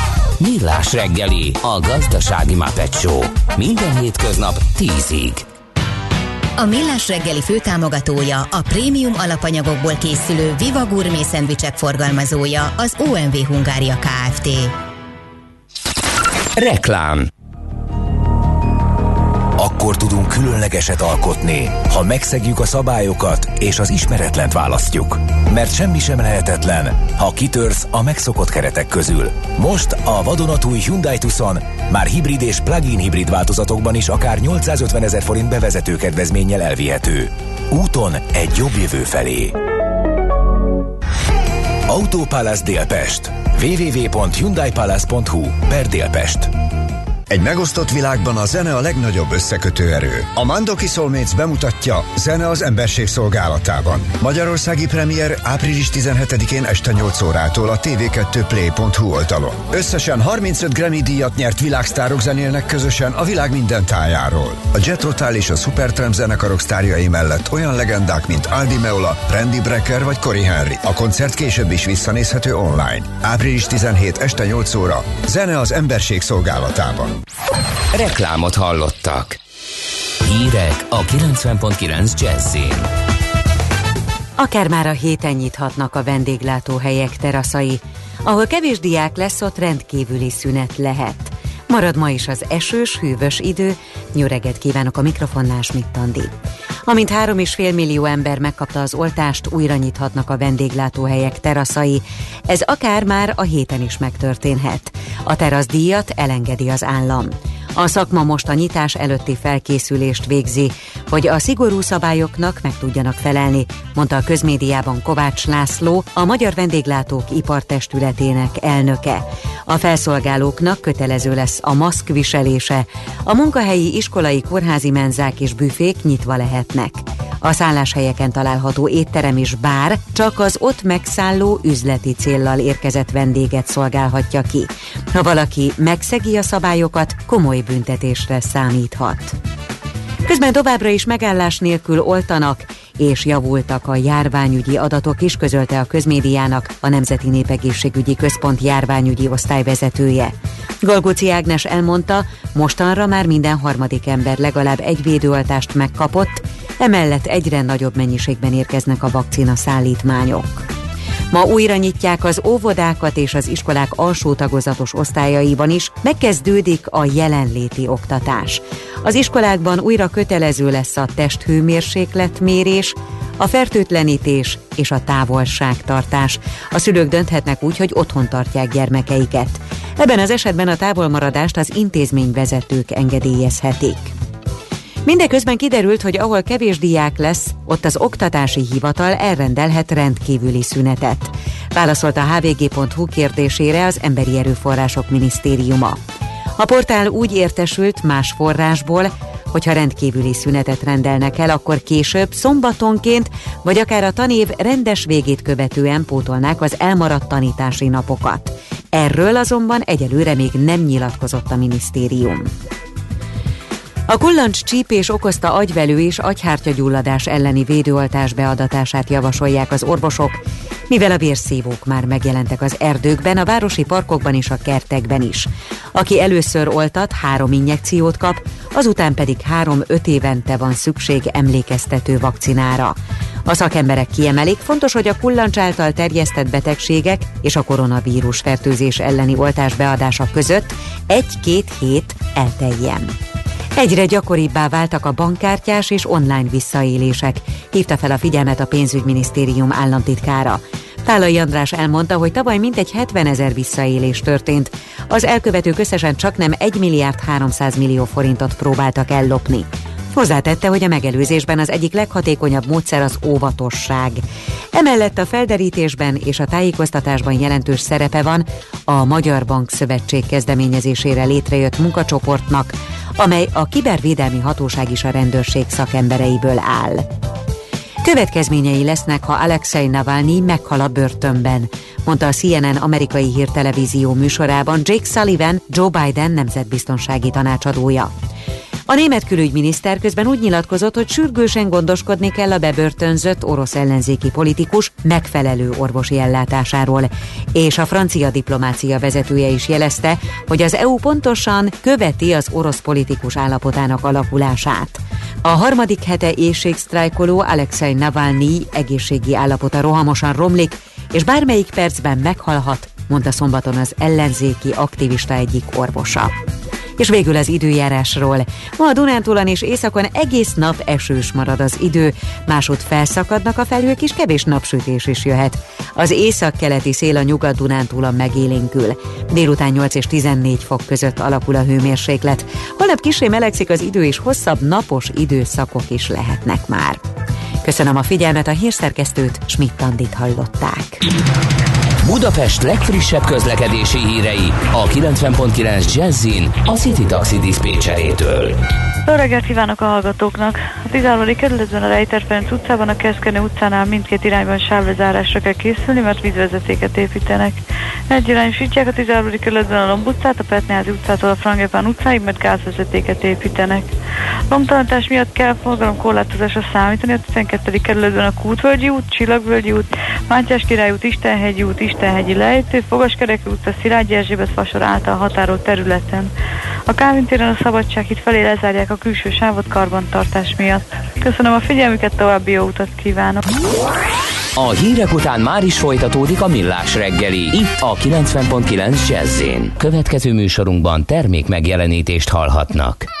Millás reggeli, a gazdasági Show. Minden hétköznap 10-ig. A Millás reggeli főtámogatója, a prémium alapanyagokból készülő Viva Gourmet szendvicsek forgalmazója, az OMV Hungária Kft. Reklám akkor tudunk különlegeset alkotni, ha megszegjük a szabályokat és az ismeretlent választjuk. Mert semmi sem lehetetlen, ha kitörsz a megszokott keretek közül. Most a vadonatúj Hyundai Tucson már hibrid és plug-in hibrid változatokban is akár 850 ezer forint bevezető kedvezménnyel elvihető. Úton egy jobb jövő felé. Autópalace Délpest www.hyundaipalace.hu per Délpest egy megosztott világban a zene a legnagyobb összekötő erő. A Mandoki Soulmates bemutatja Zene az emberség szolgálatában. Magyarországi premier április 17-én este 8 órától a tv2play.hu oldalon. Összesen 35 Grammy díjat nyert világsztárok zenélnek közösen a világ minden tájáról. A Jet Rotal és a Supertramp zenekarok sztárjai mellett olyan legendák, mint Aldi Meola, Randy Brecker vagy Cory Henry. A koncert később is visszanézhető online. Április 17 este 8 óra. Zene az emberség szolgálatában. Reklámot hallottak. Hírek a 90.9 Jazzin. Akár már a héten nyithatnak a vendéglátóhelyek teraszai. Ahol kevés diák lesz, ott rendkívüli szünet lehet. Marad ma is az esős, hűvös idő. Nyöreget kívánok a mikrofonnál, Schmidt-Tandi. Amint három és fél millió ember megkapta az oltást, újra nyithatnak a vendéglátóhelyek teraszai. Ez akár már a héten is megtörténhet. A teraszdíjat elengedi az állam. A szakma most a nyitás előtti felkészülést végzi, hogy a szigorú szabályoknak meg tudjanak felelni, mondta a közmédiában Kovács László, a Magyar Vendéglátók Ipartestületének elnöke. A felszolgálóknak kötelező lesz a maszk viselése, a munkahelyi iskolai kórházi menzák és büfék nyitva lehetnek. A szálláshelyeken található étterem és bár csak az ott megszálló üzleti céllal érkezett vendéget szolgálhatja ki. Ha valaki megszegi a szabályokat, komoly büntetésre számíthat. Közben továbbra is megállás nélkül oltanak, és javultak a járványügyi adatok is, közölte a közmédiának a Nemzeti Népegészségügyi Központ járványügyi osztályvezetője. Galgóci Ágnes elmondta, mostanra már minden harmadik ember legalább egy védőoltást megkapott, emellett egyre nagyobb mennyiségben érkeznek a vakcina szállítmányok. Ma újra nyitják az óvodákat és az iskolák alsó tagozatos osztályaiban is, megkezdődik a jelenléti oktatás. Az iskolákban újra kötelező lesz a testhőmérsékletmérés, a fertőtlenítés és a távolságtartás. A szülők dönthetnek úgy, hogy otthon tartják gyermekeiket. Ebben az esetben a távolmaradást az intézményvezetők engedélyezhetik. Mindeközben kiderült, hogy ahol kevés diák lesz, ott az oktatási hivatal elrendelhet rendkívüli szünetet. Válaszolt a hvg.hu kérdésére az Emberi Erőforrások Minisztériuma. A portál úgy értesült más forrásból, hogyha rendkívüli szünetet rendelnek el, akkor később szombatonként, vagy akár a tanév rendes végét követően pótolnák az elmaradt tanítási napokat. Erről azonban egyelőre még nem nyilatkozott a minisztérium. A kullancs csípés okozta agyvelő és agyhártyagyulladás elleni védőoltás beadatását javasolják az orvosok, mivel a vérszívók már megjelentek az erdőkben, a városi parkokban és a kertekben is. Aki először oltat, három injekciót kap, azután pedig három-öt évente van szükség emlékeztető vakcinára. A szakemberek kiemelik, fontos, hogy a kullancs által terjesztett betegségek és a koronavírus fertőzés elleni oltás beadása között egy-két hét elteljen. Egyre gyakoribbá váltak a bankkártyás és online visszaélések, hívta fel a figyelmet a pénzügyminisztérium államtitkára. Tálai András elmondta, hogy tavaly mintegy 70 ezer visszaélés történt. Az elkövetők összesen csak nem 1 milliárd 300 millió forintot próbáltak ellopni. Hozzátette, hogy a megelőzésben az egyik leghatékonyabb módszer az óvatosság. Emellett a felderítésben és a tájékoztatásban jelentős szerepe van a Magyar Bank Szövetség kezdeményezésére létrejött munkacsoportnak, amely a kibervédelmi hatóság is a rendőrség szakembereiből áll. Következményei lesznek, ha Alexei Navalnyi meghal a börtönben, mondta a CNN amerikai hírtelevízió műsorában Jake Sullivan, Joe Biden nemzetbiztonsági tanácsadója. A német külügyminiszter közben úgy nyilatkozott, hogy sürgősen gondoskodni kell a bebörtönzött orosz ellenzéki politikus megfelelő orvosi ellátásáról, és a francia diplomácia vezetője is jelezte, hogy az EU pontosan követi az orosz politikus állapotának alakulását. A harmadik hete éjségsztrájkoló Alexei Navalnyi egészségi állapota rohamosan romlik, és bármelyik percben meghalhat, mondta szombaton az ellenzéki aktivista egyik orvosa. És végül az időjárásról. Ma a Dunántúlon és északon egész nap esős marad az idő, másod felszakadnak a felhők, és kevés napsütés is jöhet. Az észak-keleti szél a nyugat-dunántúlon megélénkül. Délután 8 és 14 fok között alakul a hőmérséklet. Holnap kisé melegszik az idő, és hosszabb napos időszakok is lehetnek már. Köszönöm a figyelmet, a hírszerkesztőt Schmidt-Tandit hallották. Budapest legfrissebb közlekedési hírei a 90.9 Jazzin a City Taxi Dispécsejétől. Jó reggelt kívánok a hallgatóknak! A 13. kerületben a Rejter Ferenc utcában, a Keszkenő utcánál mindkét irányban sávlezárásra kell készülni, mert vízvezetéket építenek. Egyirányosítják a 13. kerületben a Lomb utcát, a Petneházi utcától a Frangepán utcáig, mert gázvezetéket építenek. Lomtalanítás miatt kell forgalomkorlátozásra számítani a 12. kerületben a Kútvölgyi út, Csillagvölgyi út, Mátyás Király út, Istenhegyi út, Istenhegyi lejtő, Fogaskerekű utca, Szilágyi Erzsébet fasor által határolt területen. A Kávin téren a Szabadsághíd felé lezárják a külső sávot karbantartás miatt. Köszönöm a figyelmüket, további jó utat kívánok! A hírek után már is folytatódik a millás reggeli, itt a 90.9 jazz Következő műsorunkban termék megjelenítést hallhatnak.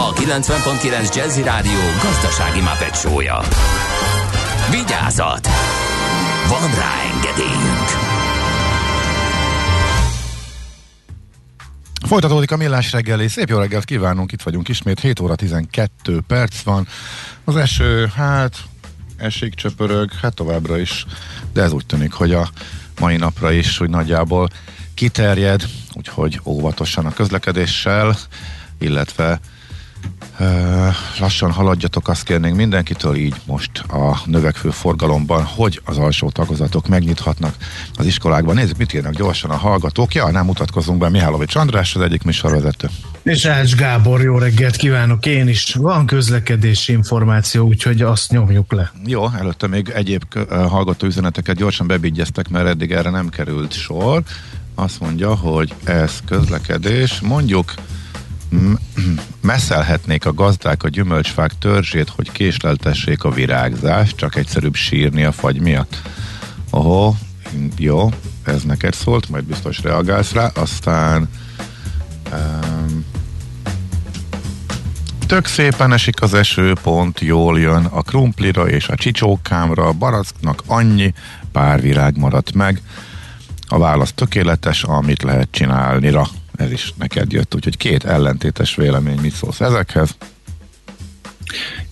a 90.9 Jazzy Rádió gazdasági mapetsója. Vigyázat! Van rá engedélyünk! Folytatódik a millás reggeli. Szép jó reggelt kívánunk, itt vagyunk ismét. 7 óra 12 perc van. Az eső, hát esik, csöpörög, hát továbbra is. De ez úgy tűnik, hogy a mai napra is úgy nagyjából kiterjed, úgyhogy óvatosan a közlekedéssel, illetve lassan haladjatok, azt kérnénk mindenkitől így most a növekvő forgalomban, hogy az alsó tagozatok megnyithatnak az iskolákban. Nézzük, mit írnak gyorsan a hallgatók. Ja, nem mutatkozunk be, Mihálovics András, az egyik műsorvezető. És Ács Gábor, jó reggelt kívánok én is. Van közlekedési információ, úgyhogy azt nyomjuk le. Jó, előtte még egyéb hallgató üzeneteket gyorsan bebigyeztek, mert eddig erre nem került sor. Azt mondja, hogy ez közlekedés. Mondjuk messzelhetnék a gazdák a gyümölcsfák törzsét, hogy késleltessék a virágzást, csak egyszerűbb sírni a fagy miatt. Oho, jó, ez neked szólt, majd biztos reagálsz rá, aztán um, tök szépen esik az eső, pont jól jön a krumplira és a csicsókámra, a baracknak annyi pár virág maradt meg. A válasz tökéletes, amit lehet csinálnira ez is neked jött, úgyhogy két ellentétes vélemény, mit szólsz ezekhez?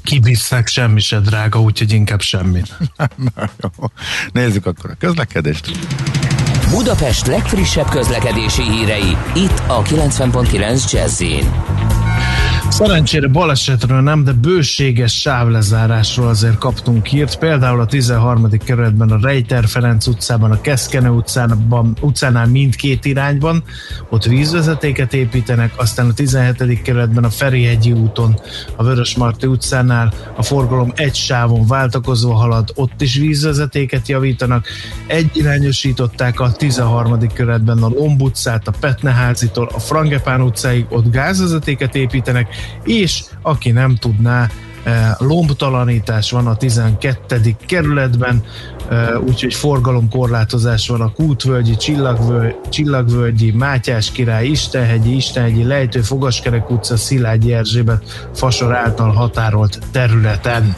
Kibisszák semmi se drága, úgyhogy inkább semmit. (laughs) Na jó. Nézzük akkor a közlekedést. Budapest legfrissebb közlekedési hírei, itt a 90.9 jazz Szerencsére balesetről nem, de bőséges sávlezárásról azért kaptunk hírt. Például a 13. kerületben a Rejter Ferenc utcában, a Keszkenő utcában, utcánál mindkét irányban, ott vízvezetéket építenek, aztán a 17. kerületben a Ferihegyi úton, a Vörösmarty utcánál a forgalom egy sávon váltakozva halad, ott is vízvezetéket javítanak. Egyirányosították a 13. kerületben a Lomb utcát, a Petneházitól a Frangepán utcáig, ott gázvezetéket építenek, és aki nem tudná, eh, lombtalanítás van a 12. kerületben, eh, úgyhogy forgalomkorlátozás van a Kútvölgyi, Csillagvölgyi, Csillagvölgyi Mátyás király, Istenhegyi, Istenhegyi, Lejtő, Fogaskerek utca, Szilágyi Erzsébet, Fasor által határolt területen.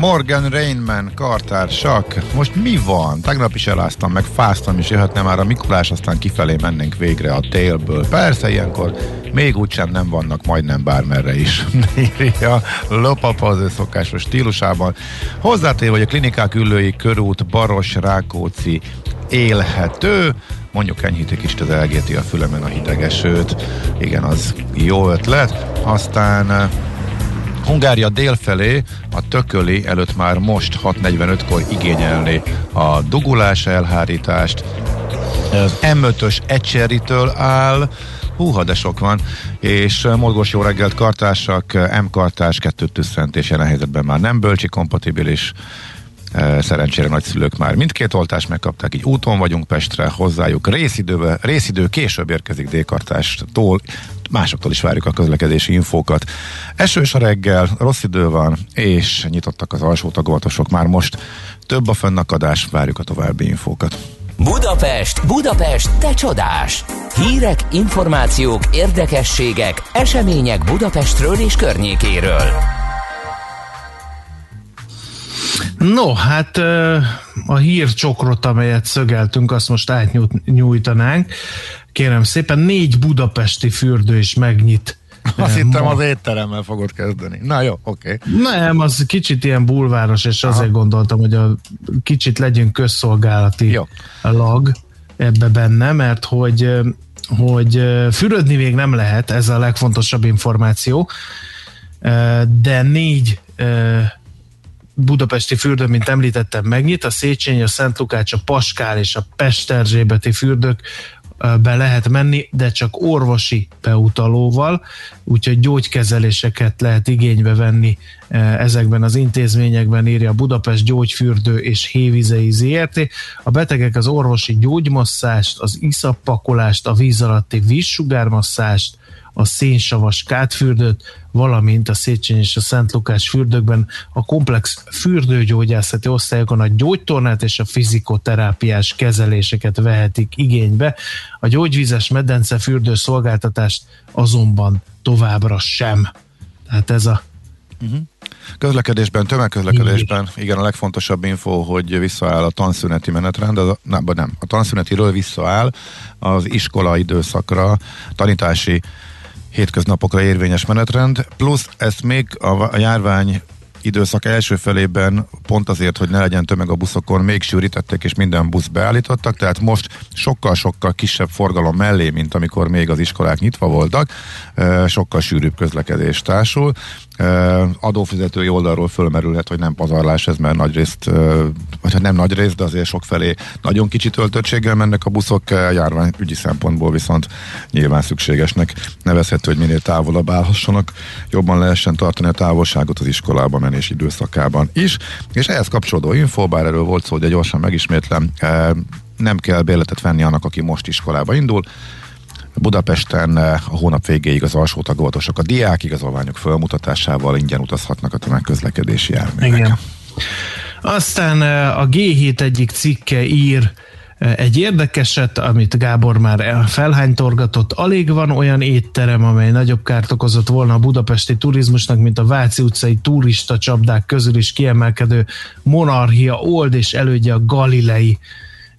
Morgan Rainman, kartársak. Most mi van? Tegnap is eláztam, meg fáztam, és jöhetne már a Mikulás, aztán kifelé mennénk végre a télből. Persze, ilyenkor még úgysem nem vannak majdnem bármerre is. (laughs) Írja Lopapa az szokásos stílusában. Hozzátéve, hogy a klinikák ülői körút Baros Rákóczi élhető, mondjuk enyhítik is az elgéti a fülemen a hidegesőt. Igen, az jó ötlet. Aztán Hungária délfelé a Tököli előtt már most 6.45-kor igényelni a dugulás elhárítást. Az M5-ös Ecseritől áll, húha, de sok van, és mozgós jó reggelt kartársak, M-kartás, kettő tüsszent, jelen helyzetben már nem bölcsi kompatibilis, Szerencsére nagyszülők már mindkét oltást megkapták, így úton vagyunk Pestre, hozzájuk részidőbe, részidő később érkezik D-kartástól, másoktól is várjuk a közlekedési infókat. Esős a reggel, rossz idő van, és nyitottak az alsó tagolatosok már most. Több a fönnakadás, várjuk a további infókat. Budapest, Budapest, te csodás! Hírek, információk, érdekességek, események Budapestről és környékéről. No, hát a hírcsokrot, amelyet szögeltünk, azt most átnyújtanánk. Kérem szépen, négy budapesti fürdő is megnyit azt hittem az étteremmel fogod kezdeni. Na jó, oké. Okay. Nem, az kicsit ilyen bulváros, és Aha. azért gondoltam, hogy a kicsit legyünk közszolgálati jó. lag ebbe benne, mert hogy, hogy fürödni még nem lehet, ez a legfontosabb információ, de négy budapesti fürdő, mint említettem, megnyit, a Széchenyi, a Szent Lukács, a Paskál és a Pesterzsébeti fürdők be lehet menni, de csak orvosi beutalóval, úgyhogy gyógykezeléseket lehet igénybe venni ezekben az intézményekben, írja a Budapest Gyógyfürdő és Hévizei ZRT. A betegek az orvosi gyógymasszást, az iszappakolást, a víz alatti vízsugármasszást, a szénsavas kátfürdőt, valamint a Széchenyi és a Szent Lukás fürdőkben a komplex fürdőgyógyászati osztályokon a gyógytornát és a fizikoterápiás kezeléseket vehetik igénybe. A gyógyvizes medence fürdő szolgáltatást azonban továbbra sem. Tehát ez a Uh-huh. Közlekedésben, tömegközlekedésben, igen, a legfontosabb info, hogy visszaáll a tanszüneti menetrend, az, nem, nem, a tanszünetiről visszaáll az iskola időszakra, tanítási hétköznapokra érvényes menetrend, plusz ezt még a, járvány időszak első felében pont azért, hogy ne legyen tömeg a buszokon, még sűrítették és minden busz beállítottak, tehát most sokkal-sokkal kisebb forgalom mellé, mint amikor még az iskolák nyitva voltak, sokkal sűrűbb közlekedés társul. Adófizetői oldalról fölmerülhet, hogy nem pazarlás ez, mert nagy részt, vagy hát nem nagy részt, de azért sok felé nagyon kicsi töltöttséggel mennek a buszok, járványügyi szempontból viszont nyilván szükségesnek nevezhető, hogy minél távolabb állhassanak, jobban lehessen tartani a távolságot az iskolába menés időszakában is, és ehhez kapcsolódó info, bár erről volt szó, de gyorsan megismétlem, nem kell bérletet venni annak, aki most iskolába indul, Budapesten a hónap végéig az alsó tagolvasok a diák igazolványok felmutatásával ingyen utazhatnak a tömegközlekedési járművek. Igen. Aztán a G7 egyik cikke ír egy érdekeset, amit Gábor már felhánytorgatott. Alig van olyan étterem, amely nagyobb kárt okozott volna a budapesti turizmusnak, mint a Váci utcai turista csapdák közül is kiemelkedő Monarchia Old és elődje a Galilei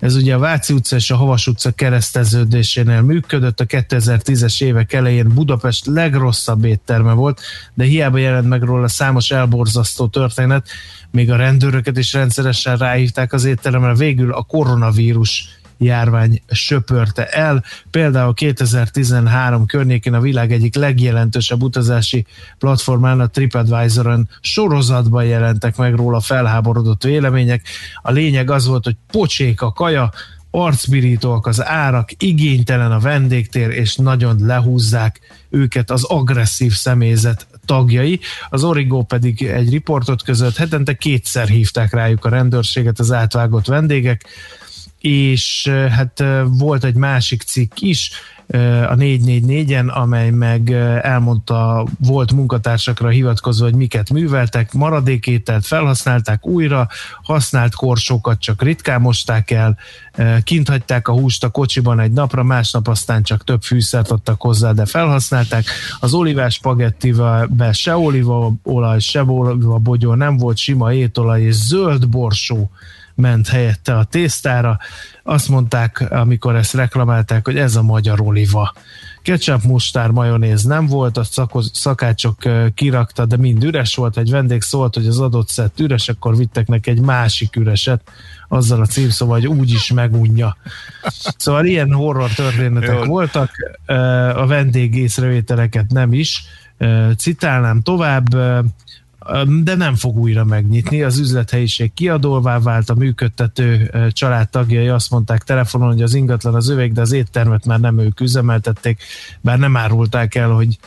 ez ugye a Váci utca és a Havas utca kereszteződésénél működött, a 2010-es évek elején Budapest legrosszabb étterme volt, de hiába jelent meg róla számos elborzasztó történet, még a rendőröket is rendszeresen ráhívták az étteremre, végül a koronavírus járvány söpörte el. Például 2013 környékén a világ egyik legjelentősebb utazási platformán, a TripAdvisoron sorozatban jelentek meg róla felháborodott vélemények. A lényeg az volt, hogy pocsék a kaja, arcbirítóak az árak, igénytelen a vendégtér, és nagyon lehúzzák őket az agresszív személyzet tagjai. Az Origo pedig egy riportot között hetente kétszer hívták rájuk a rendőrséget az átvágott vendégek és hát volt egy másik cikk is, a 444-en, amely meg elmondta volt munkatársakra hivatkozva, hogy miket műveltek, maradékételt felhasználták újra, használt korsókat csak ritkán mosták el, kint hagyták a húst a kocsiban egy napra, másnap aztán csak több fűszert adtak hozzá, de felhasználták. Az olivás spagettivel se olívaolaj, se bogyó, nem volt sima étolaj és zöld borsó ment helyette a tésztára. Azt mondták, amikor ezt reklamálták, hogy ez a magyar oliva. Ketchup, mustár, majonéz nem volt, a szakácsok kirakta, de mind üres volt. Egy vendég szólt, hogy az adott szett üres, akkor vittek neki egy másik üreset, azzal a címszóval, hogy úgy is megunja. Szóval ilyen horror történetek voltak, a vendég észrevételeket nem is. Citálnám tovább, de nem fog újra megnyitni. Az üzlethelyiség kiadóvá vált, a működtető családtagjai azt mondták telefonon, hogy az ingatlan az övég, de az éttermet már nem ők üzemeltették, bár nem árulták el, hogy,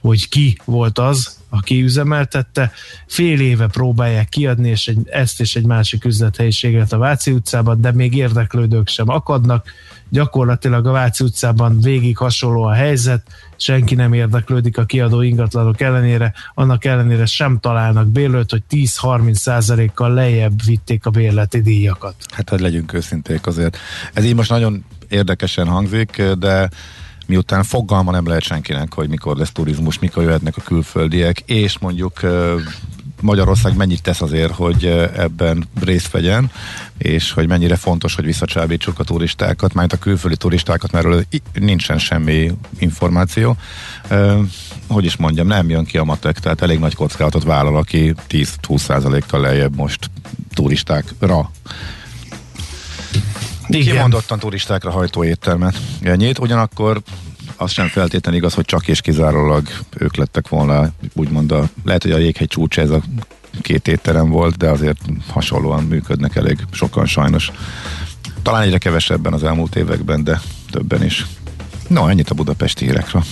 hogy ki volt az, aki üzemeltette. Fél éve próbálják kiadni és egy, ezt és egy másik üzlethelyiséget a Váci utcában, de még érdeklődők sem akadnak. Gyakorlatilag a Váci utcában végig hasonló a helyzet, senki nem érdeklődik a kiadó ingatlanok ellenére, annak ellenére sem találnak bérlőt, hogy 10-30 százalékkal lejjebb vitték a bérleti díjakat. Hát, hogy legyünk őszinték azért. Ez így most nagyon érdekesen hangzik, de miután fogalma nem lehet senkinek, hogy mikor lesz turizmus, mikor jöhetnek a külföldiek, és mondjuk Magyarország mennyit tesz azért, hogy ebben részt vegyen, és hogy mennyire fontos, hogy visszacsábítsuk a turistákat, majd a külföldi turistákat, mert nincsen semmi információ. Hogy is mondjam, nem jön ki a matek, tehát elég nagy kockázatot vállal, aki 10-20%-kal lejjebb most turistákra igen. Kimondottan turistákra hajtó éttermet nyit, ugyanakkor az sem feltétlenül igaz, hogy csak és kizárólag ők lettek volna, úgymond a, lehet, hogy a jéghegy csúcs ez a két étterem volt, de azért hasonlóan működnek elég sokan sajnos. Talán egyre kevesebben az elmúlt években, de többen is. No, ennyit a budapesti hírekről.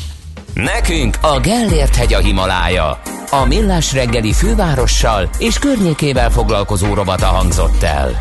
Nekünk a Gellért hegy a Himalája. A millás reggeli fővárossal és környékével foglalkozó robata hangzott el.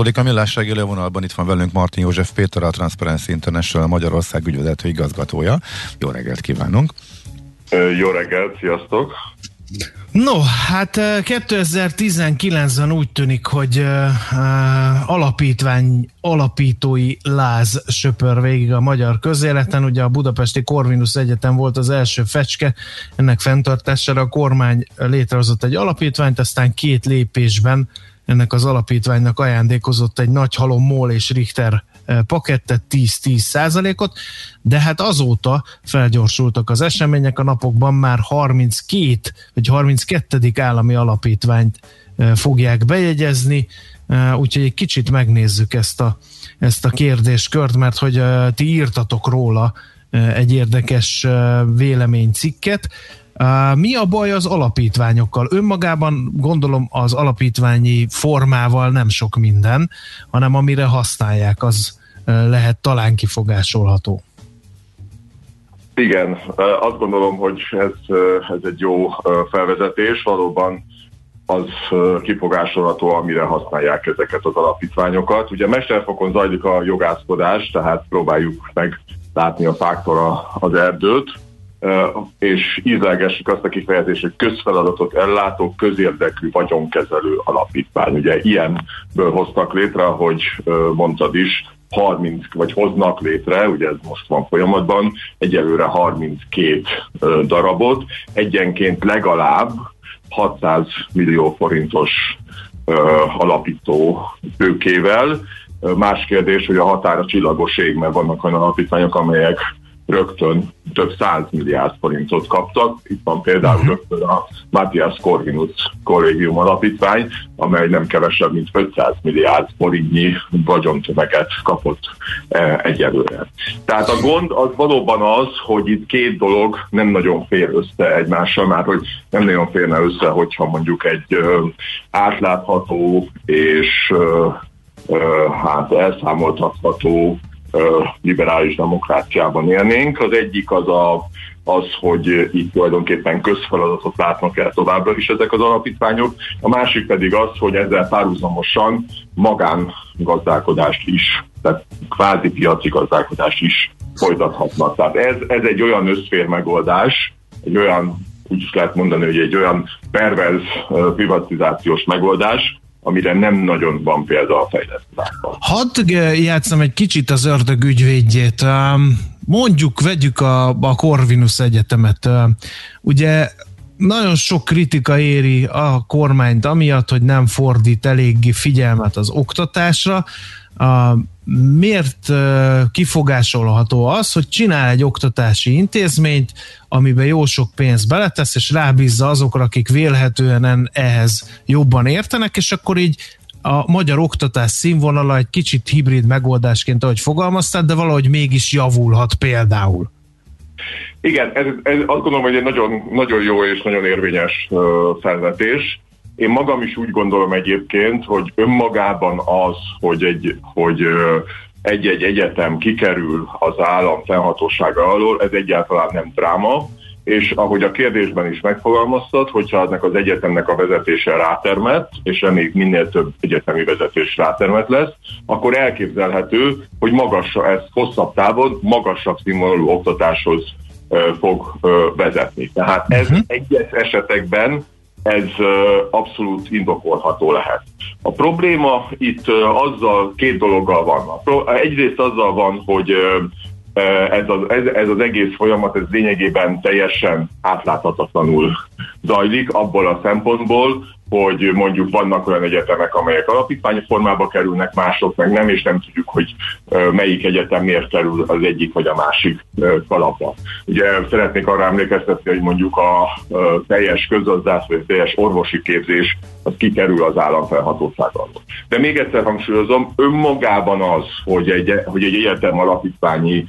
Folytatódik a millás reggeli vonalban, itt van velünk Martin József Péter, a Transparency International Magyarország ügyvezető igazgatója. Jó reggelt kívánunk! Jó reggelt, sziasztok! No, hát eh, 2019-ben úgy tűnik, hogy uh, alapítvány alapítói láz söpör végig a magyar közéleten. Ugye a Budapesti Corvinus Egyetem volt az első fecske, ennek fenntartására a kormány létrehozott egy alapítványt, aztán két lépésben ennek az alapítványnak ajándékozott egy nagy halom MOL és Richter pakettet 10-10 százalékot, de hát azóta felgyorsultak az események, a napokban már 32 vagy 32. állami alapítványt fogják bejegyezni, úgyhogy egy kicsit megnézzük ezt a, ezt a kérdéskört, mert hogy ti írtatok róla egy érdekes véleménycikket. Mi a baj az alapítványokkal? Önmagában gondolom az alapítványi formával nem sok minden, hanem amire használják, az lehet talán kifogásolható. Igen, azt gondolom, hogy ez, ez egy jó felvezetés. Valóban az kifogásolható, amire használják ezeket az alapítványokat. Ugye mesterfokon zajlik a jogászkodás, tehát próbáljuk meg látni a fáktól az erdőt, és ízelgessük azt a kifejezést, hogy közfeladatot ellátó, közérdekű vagyonkezelő alapítvány. Ugye ilyenből hoztak létre, hogy mondtad is, 30, vagy hoznak létre, ugye ez most van folyamatban, egyelőre 32 darabot, egyenként legalább 600 millió forintos alapító tőkével. Más kérdés, hogy a határa csillagos mert vannak olyan alapítványok, amelyek rögtön több száz milliárd forintot kaptak. Itt van például uh-huh. rögtön a Matthias Corvinus kollégium alapítvány, amely nem kevesebb, mint 500 milliárd forintnyi vagyontömeget kapott e, egyelőre. Tehát a gond az valóban az, hogy itt két dolog nem nagyon fér össze egymással, már hogy nem nagyon férne össze, hogyha mondjuk egy átlátható és hát elszámoltatható liberális demokráciában élnénk. Az egyik az a, az, hogy itt tulajdonképpen közfeladatot látnak el továbbra is ezek az alapítványok, a másik pedig az, hogy ezzel párhuzamosan magángazdálkodást is, tehát kvázi piaci gazdálkodást is folytathatnak. Tehát ez, ez egy olyan összfér megoldás, egy olyan, úgy is lehet mondani, hogy egy olyan perverz privatizációs megoldás, amire nem nagyon van példa a fejlett. Hadd játszom egy kicsit az ördög ügyvédjét. Mondjuk, vegyük a, a Corvinus Egyetemet. Ugye nagyon sok kritika éri a kormányt amiatt, hogy nem fordít eléggé figyelmet az oktatásra. Miért kifogásolható az, hogy csinál egy oktatási intézményt, amiben jó sok pénzt beletesz, és rábízza azokra, akik vélhetően ehhez jobban értenek, és akkor így a magyar oktatás színvonala egy kicsit hibrid megoldásként, ahogy fogalmaztad, de valahogy mégis javulhat például. Igen, ez, ez azt gondolom, hogy egy nagyon, nagyon jó és nagyon érvényes felvetés. Én magam is úgy gondolom egyébként, hogy önmagában az, hogy egy, hogy egy-egy egyetem kikerül az állam fennhatósága alól, ez egyáltalán nem dráma, és ahogy a kérdésben is megfogalmaztad, hogyha ennek az egyetemnek a vezetése rátermet, és reméljük minél több egyetemi vezetés rátermet lesz, akkor elképzelhető, hogy magasra, ez hosszabb távon magasabb színvonalú oktatáshoz fog vezetni. Tehát ez uh-huh. egyes esetekben ez abszolút indokolható lehet. A probléma itt azzal, két dologgal van. Egyrészt azzal van, hogy ez az, ez, ez az egész folyamat ez lényegében teljesen átláthatatlanul zajlik abból a szempontból, hogy mondjuk vannak olyan egyetemek, amelyek alapítványi formába kerülnek, mások meg nem, és nem tudjuk, hogy melyik egyetem miért kerül az egyik vagy a másik kalapba. Ugye szeretnék arra emlékeztetni, hogy mondjuk a teljes közgazdász vagy teljes orvosi képzés az kikerül az államfelhatóság alól. De még egyszer hangsúlyozom, önmagában az, hogy egy, hogy egy egyetem alapítványi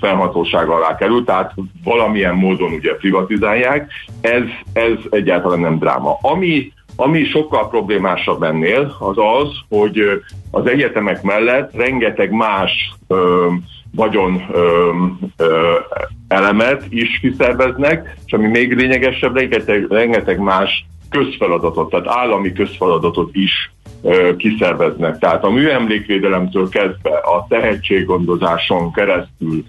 felhatóság alá kerül, tehát valamilyen módon ugye privatizálják, ez, ez egyáltalán nem dráma. Ami, ami sokkal problémásabb ennél, az az, hogy az egyetemek mellett rengeteg más ö, vagyon ö, ö, elemet is kiszerveznek, és ami még lényegesebb, rengeteg, rengeteg más közfeladatot, tehát állami közfeladatot is kiszerveznek. Tehát a műemlékvédelemtől kezdve a tehetséggondozáson keresztül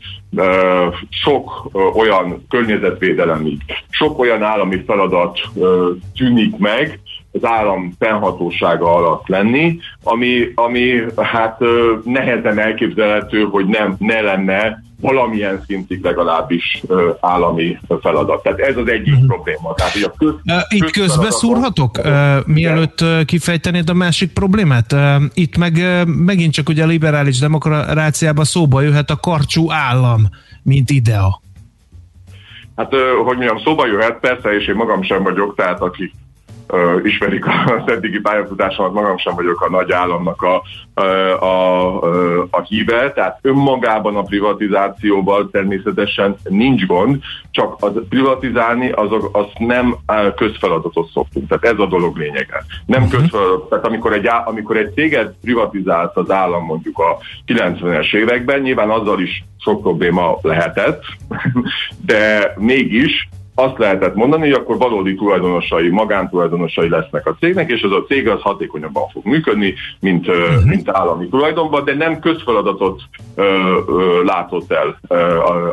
sok olyan környezetvédelemig, sok olyan állami feladat tűnik meg, az állam fennhatósága alatt lenni, ami, ami hát nehezen elképzelhető, hogy nem, ne lenne valamilyen szintig legalábbis állami feladat. Tehát ez az egyik uh-huh. probléma. Tehát, hogy a köz, Itt közbeszúrhatok, uh, mielőtt kifejtenéd a másik problémát? Itt meg megint csak ugye a liberális demokráciában szóba jöhet a karcsú állam, mint idea. Hát, hogy mondjam, szóba jöhet, persze, és én magam sem vagyok, tehát akik uh, ismerik az eddigi pályafutásomat, magam sem vagyok a nagy államnak a, a, a, a híve, tehát önmagában a privatizációval természetesen nincs gond, csak az privatizálni azok, azt nem közfeladatot szoktunk, tehát ez a dolog lényege. Nem uh-huh. közfeladat, tehát amikor egy, amikor egy céget privatizált az állam mondjuk a 90-es években, nyilván azzal is sok probléma lehetett, (laughs) de mégis azt lehetett mondani, hogy akkor valódi tulajdonosai, magántulajdonosai lesznek a cégnek, és az a cég az hatékonyabban fog működni, mint, uh-huh. mint állami tulajdonban, de nem közfeladatot ö, ö, látott el ö,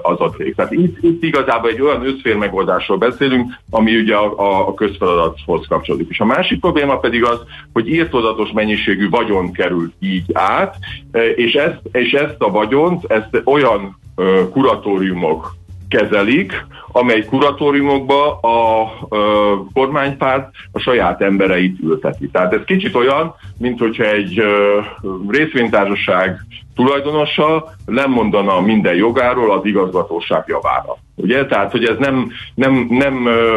az a cég. Tehát itt, itt igazából egy olyan összfér megoldásról beszélünk, ami ugye a, a közfeladathoz kapcsolódik. És a másik probléma pedig az, hogy írtozatos mennyiségű vagyon került így át, és ezt, és ezt a vagyont, ezt olyan kuratóriumok kezelik, amely kuratóriumokba a, a kormánypárt a saját embereit ülteti. Tehát ez kicsit olyan, mint hogyha egy ö, részvénytársaság tulajdonosa nem mondana minden jogáról az igazgatóság javára. Ugye? Tehát, hogy ez nem, nem, nem ö,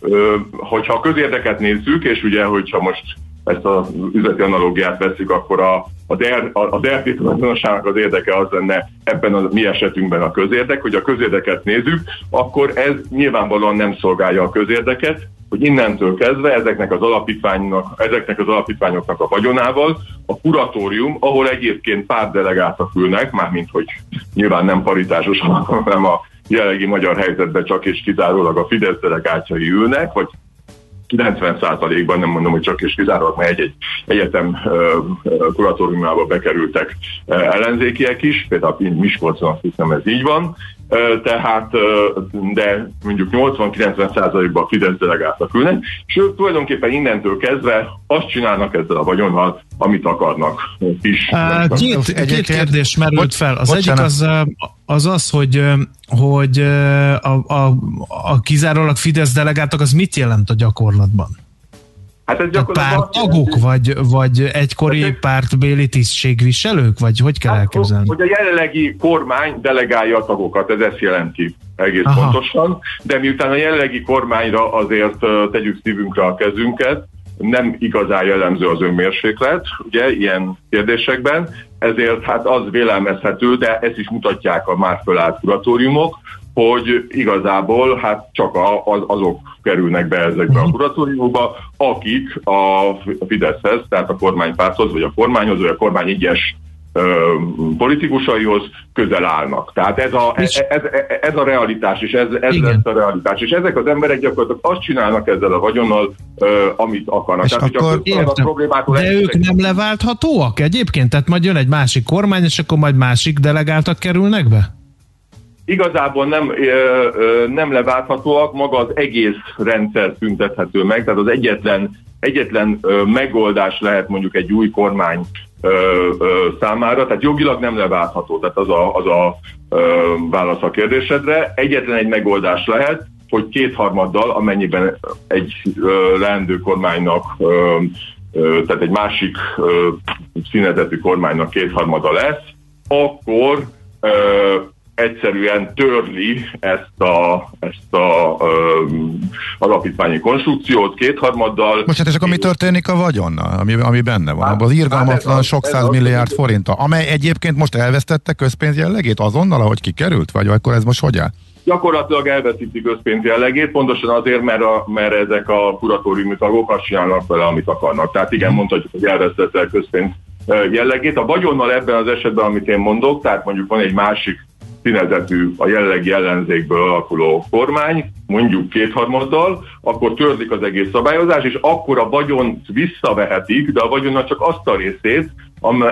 ö, hogyha a közérdeket nézzük, és ugye, hogyha most ezt az üzleti analógiát veszik, akkor a, a, DER, a, a DRT tulajdonosának az érdeke az lenne ebben a mi esetünkben a közérdek, hogy a közérdeket nézzük, akkor ez nyilvánvalóan nem szolgálja a közérdeket, hogy innentől kezdve ezeknek az, alapítványnak, ezeknek az alapítványoknak a vagyonával a kuratórium, ahol egyébként pár delegátak ülnek, mármint hogy nyilván nem paritásos, hanem a jelenlegi magyar helyzetben csak és kizárólag a Fidesz delegátjai ülnek, vagy 90%-ban nem mondom, hogy csak és kizárólag, mert egy-egy egyetem kuratóriumába bekerültek ellenzékiek is, például Miskolcon azt hiszem ez így van, tehát, de mondjuk 80-90%-ban Fidesz delegáltak ülnek, és ők tulajdonképpen innentől kezdve azt csinálnak ezzel a vagyonnal, amit akarnak is. Két, két kérdés merült fel. Az egyik az, az az, hogy, hogy a, a, a kizárólag Fidesz delegáltak, az mit jelent a gyakorlatban? Hát ez gyakorlatilag pártagok, vagy, vagy egykori hát pártbéli tisztségviselők, vagy hogy kell hát, elképzelni? Hogy a jelenlegi kormány delegálja a tagokat, ez ezt jelenti egész Aha. pontosan, de miután a jelenlegi kormányra azért tegyük szívünkre a kezünket, nem igazán jellemző az önmérséklet, ugye, ilyen kérdésekben, ezért hát az vélelmezhető, de ezt is mutatják a már fölállt kuratóriumok, hogy igazából hát csak az, azok kerülnek be ezekbe a mhm. kuratóriumokba, akik a Fideszhez, tehát a kormánypárthoz, vagy a kormányhoz, vagy a kormány egyes politikusaihoz közel állnak. Tehát ez a, ez, ez, ez a realitás, és ez, ez lesz a realitás. És ezek az emberek gyakorlatilag azt csinálnak ezzel a vagyonnal, amit akarnak. És Tehát, akkor a De ők nem leválthatóak egyébként? Tehát majd jön egy másik kormány, és akkor majd másik delegáltak kerülnek be? Igazából nem, nem leválthatóak, maga az egész rendszer szüntethető meg, tehát az egyetlen, egyetlen megoldás lehet mondjuk egy új kormány számára, tehát jogilag nem leváltható, tehát az a, az a válasz a kérdésedre. Egyetlen egy megoldás lehet, hogy kétharmaddal, amennyiben egy leendő kormánynak, tehát egy másik színezetű kormánynak kétharmada lesz, akkor egyszerűen törli ezt a, ezt a um, alapítványi konstrukciót kétharmaddal. Most hát és akkor mi történik a vagyonnal, ami, ami benne van? Hát, az irgalmatlan hát sok száz milliárd forinta, amely egyébként most elvesztette közpénz jellegét azonnal, ahogy kikerült? Vagy akkor ez most hogy áll? Gyakorlatilag elveszíti közpénz jellegét, pontosan azért, mert, a, mert ezek a kuratóriumi tagok azt csinálnak vele, amit akarnak. Tehát igen, mhm. mondhatjuk, hogy elvesztette közpénz jellegét. A vagyonnal ebben az esetben, amit én mondok, tehát mondjuk van egy másik színezetű a jelenlegi ellenzékből alakuló kormány, mondjuk kétharmaddal, akkor törlik az egész szabályozás, és akkor a vagyont visszavehetik, de a vagyonnak csak azt a részét,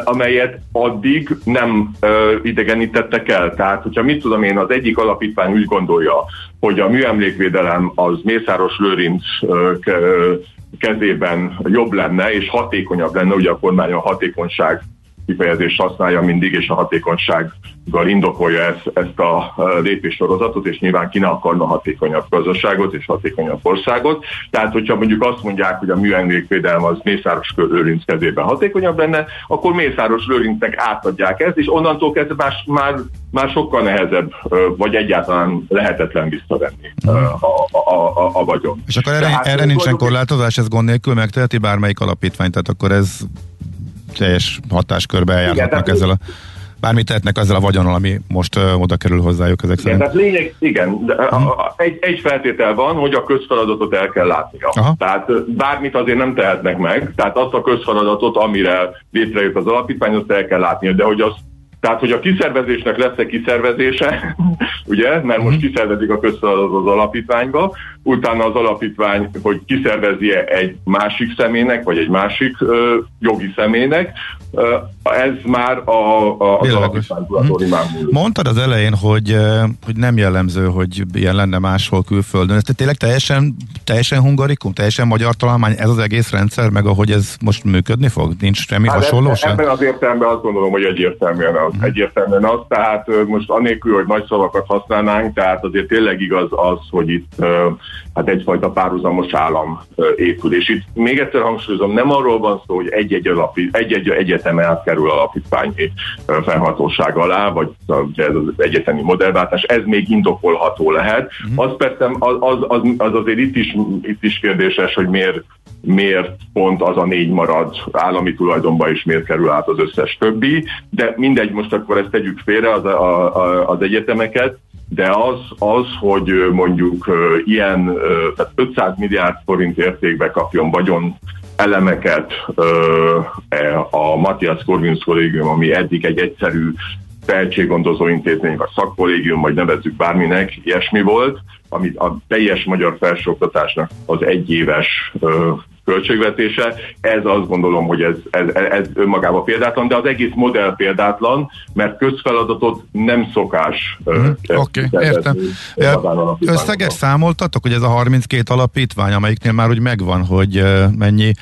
amelyet addig nem ö, idegenítettek el. Tehát, hogyha mit tudom én, az egyik alapítvány úgy gondolja, hogy a műemlékvédelem az Mészáros Lőrinc ö, kezében jobb lenne, és hatékonyabb lenne, ugye a kormány a hatékonyság kifejezést használja mindig, és a hatékonysággal indokolja ezt, ezt a lépéssorozatot, és nyilván ki ne akarna hatékonyabb gazdaságot és hatékonyabb országot. Tehát, hogyha mondjuk azt mondják, hogy a műemlékvédelem az Mészáros Lőrinc kezében hatékonyabb lenne, akkor Mészáros Lőrincnek átadják ezt, és onnantól kezdve már, már, már sokkal nehezebb, vagy egyáltalán lehetetlen visszavenni a, a, a, a vagyon. És akkor erre, erre nincsen korlátozás, ez gond nélkül megteheti bármelyik alapítvány, tehát akkor ez teljes hatáskörbe eljárhatnak ezzel a bármit tehetnek ezzel a vagyonnal, ami most uh, oda kerül hozzájuk ezek igen, Tehát lényeg, igen, de a, a, egy, egy feltétel van, hogy a közfeladatot el kell látnia. Aha. Tehát bármit azért nem tehetnek meg, tehát azt a közfeladatot, amire létrejött az alapítvány, azt el kell látnia, de hogy azt tehát, hogy a kiszervezésnek lesz-e kiszervezése, (laughs) ugye, mert most mhm. kiszervezik a közfeladat az alapítványba, utána az alapítvány, hogy kiszervezi-e egy másik személynek, vagy egy másik ö, jogi személynek, ez már a, a, az mm. Mondtad az elején, hogy, hogy nem jellemző, hogy ilyen lenne máshol külföldön. Ez tényleg teljesen, teljesen hungarikum, teljesen magyar találmány ez az egész rendszer, meg ahogy ez most működni fog? Nincs semmi hát hasonló sem? Ebben az értelemben azt gondolom, hogy egyértelműen az. Mm. Egyértelműen az, tehát most anélkül, hogy nagy szavakat használnánk, tehát azért tényleg igaz az, hogy itt hát egyfajta párhuzamos állam épül. És itt még egyszer hangsúlyozom, nem arról van szó, hogy egy-egy, alapi, egy-egy egyetem elkerül alapítványi felhatóság alá, vagy ugye ez az egyetemi modellváltás, ez még indokolható lehet. Mm. Az persze az, az, az, az azért itt is, itt is kérdéses, hogy miért miért pont az a négy marad állami tulajdonban, és miért kerül át az összes többi, de mindegy, most akkor ezt tegyük félre az, a, a, az egyetemeket, de az, az hogy mondjuk ilyen tehát 500 milliárd forint értékbe kapjon vagyon elemeket e, a Matthias Corvinus kollégium, ami eddig egy egyszerű tehetséggondozó intézmény, vagy szakkollégium, vagy nevezzük bárminek, ilyesmi volt, amit a teljes magyar felsőoktatásnak az egyéves ö, költségvetése. Ez azt gondolom, hogy ez, ez, ez önmagában példátlan, de az egész modell példátlan, mert közfeladatot nem szokás. Mm, Oké, okay, értem. Összeget számoltatok, hogy ez a 32 alapítvány, amelyiknél már úgy megvan, hogy mennyi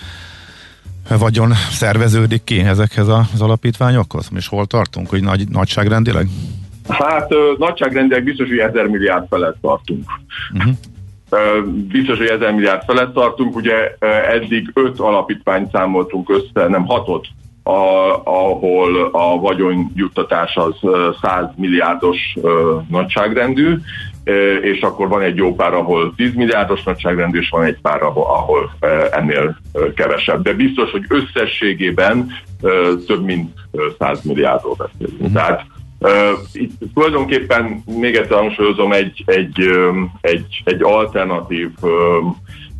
vagyon szerveződik ki ezekhez az alapítványokhoz? És hol tartunk, hogy nagy, nagyságrendileg? Hát nagyságrendileg biztos, hogy ezer milliárd felett tartunk. Uh-huh. Biztos, hogy ezer milliárd felett tartunk, ugye eddig öt alapítványt számoltunk össze, nem hatot, a, ahol a vagyonjuttatás az 100 milliárdos nagyságrendű, és akkor van egy jó pár, ahol 10 milliárdos nagyságrendű, és van egy pár, ahol ennél kevesebb. De biztos, hogy összességében több mint 100 milliárdról beszélünk. Uh-huh. Tehát itt tulajdonképpen még egyszer hangsúlyozom egy, egy, egy, egy alternatív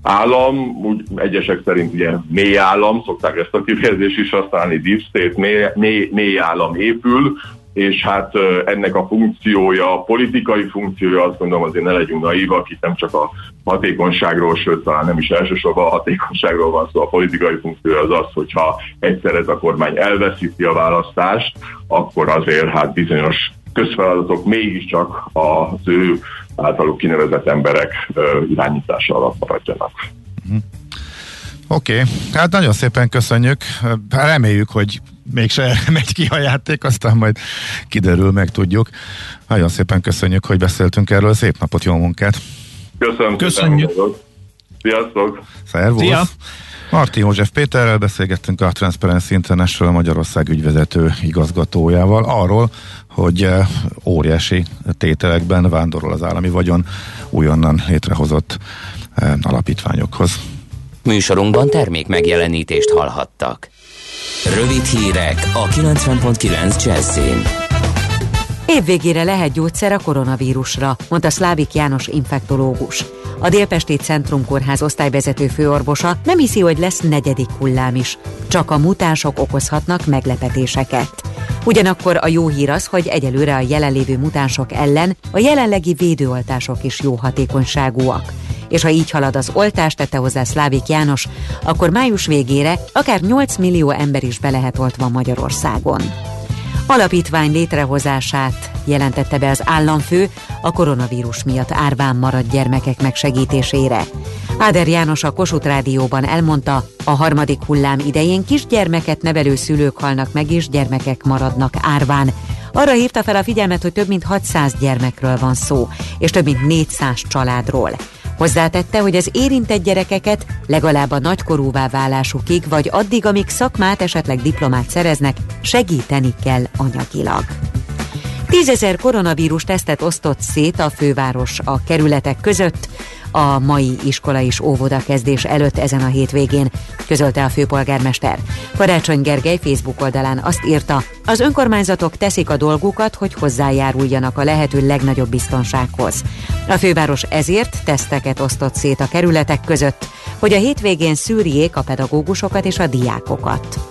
állam, úgy egyesek szerint ugye mély állam, szokták ezt a kifejezést is használni, deep state, mély, mély, mély állam épül, és hát ennek a funkciója, a politikai funkciója, azt gondolom azért ne legyünk naívak, itt nem csak a hatékonyságról, sőt talán nem is elsősorban a hatékonyságról van szó, a politikai funkciója az az, hogyha egyszer ez a kormány elveszíti a választást, akkor azért hát bizonyos közfeladatok mégiscsak az ő általuk kinevezett emberek irányítása alatt maradjanak. Mhm. Oké, okay. hát nagyon szépen köszönjük. Reméljük, hogy mégse (laughs) megy ki a játék, aztán majd kiderül, meg tudjuk. Nagyon szépen köszönjük, hogy beszéltünk erről. Szép napot, jó munkát! Köszönöm. Köszönjük. Sziasztok! Szervusz! Szia. Martin József Péterrel beszélgettünk a Transparency International Magyarország ügyvezető igazgatójával arról, hogy eh, óriási tételekben vándorol az állami vagyon újonnan létrehozott eh, alapítványokhoz. Műsorunkban termék megjelenítést hallhattak. Rövid hírek a 90.9 Jazzin. Évvégére lehet gyógyszer a koronavírusra, mondta Szlávik János infektológus. A Délpesti Centrum Kórház osztályvezető főorvosa nem hiszi, hogy lesz negyedik hullám is. Csak a mutánsok okozhatnak meglepetéseket. Ugyanakkor a jó hír az, hogy egyelőre a jelenlévő mutánsok ellen a jelenlegi védőoltások is jó hatékonyságúak és ha így halad az oltás, tette hozzá Szlávik János, akkor május végére akár 8 millió ember is be lehet oltva Magyarországon. Alapítvány létrehozását jelentette be az államfő a koronavírus miatt árván maradt gyermekek megsegítésére. Áder János a Kossuth Rádióban elmondta, a harmadik hullám idején kisgyermeket nevelő szülők halnak meg és gyermekek maradnak árván. Arra hívta fel a figyelmet, hogy több mint 600 gyermekről van szó, és több mint 400 családról. Hozzátette, hogy az érintett gyerekeket legalább a nagykorúvá válásukig, vagy addig, amíg szakmát, esetleg diplomát szereznek, segíteni kell anyagilag. Tízezer koronavírus tesztet osztott szét a főváros a kerületek között, a mai iskola és óvoda kezdés előtt ezen a hétvégén, közölte a főpolgármester. Karácsony Gergely Facebook oldalán azt írta, az önkormányzatok teszik a dolgukat, hogy hozzájáruljanak a lehető legnagyobb biztonsághoz. A főváros ezért teszteket osztott szét a kerületek között, hogy a hétvégén szűrjék a pedagógusokat és a diákokat.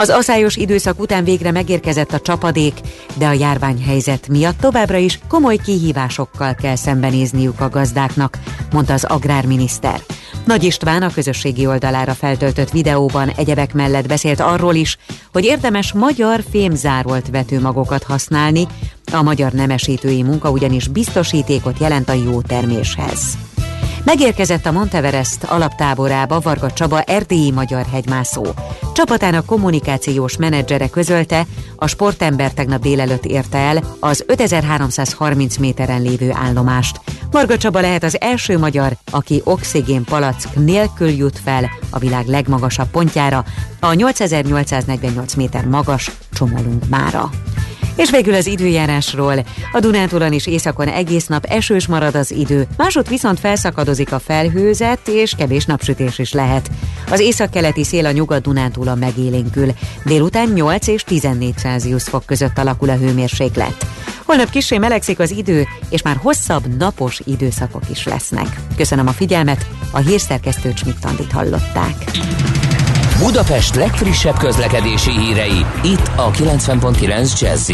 Az aszályos időszak után végre megérkezett a csapadék, de a járványhelyzet miatt továbbra is komoly kihívásokkal kell szembenézniük a gazdáknak, mondta az agrárminiszter. Nagy István a közösségi oldalára feltöltött videóban egyebek mellett beszélt arról is, hogy érdemes magyar fémzárolt vetőmagokat használni, a magyar nemesítői munka ugyanis biztosítékot jelent a jó terméshez. Megérkezett a Monteverest alaptáborába Varga Csaba erdélyi magyar hegymászó. Csapatának kommunikációs menedzsere közölte, a sportember tegnap délelőtt érte el az 5330 méteren lévő állomást. Varga Csaba lehet az első magyar, aki oxigén palack nélkül jut fel a világ legmagasabb pontjára, a 8848 méter magas Csomolunkmára. És végül az időjárásról. A Dunántúlon és északon egész nap esős marad az idő, másod viszont felszakadozik a felhőzet, és kevés napsütés is lehet. Az északkeleti szél a nyugat-Dunántúlon megélénkül. Délután 8 és 14 Celsius fok között alakul a hőmérséklet. Holnap kisé melegszik az idő, és már hosszabb napos időszakok is lesznek. Köszönöm a figyelmet, a hírszerkesztő Csmittandit hallották. Budapest legfrissebb közlekedési hírei, itt a 90.9 jazz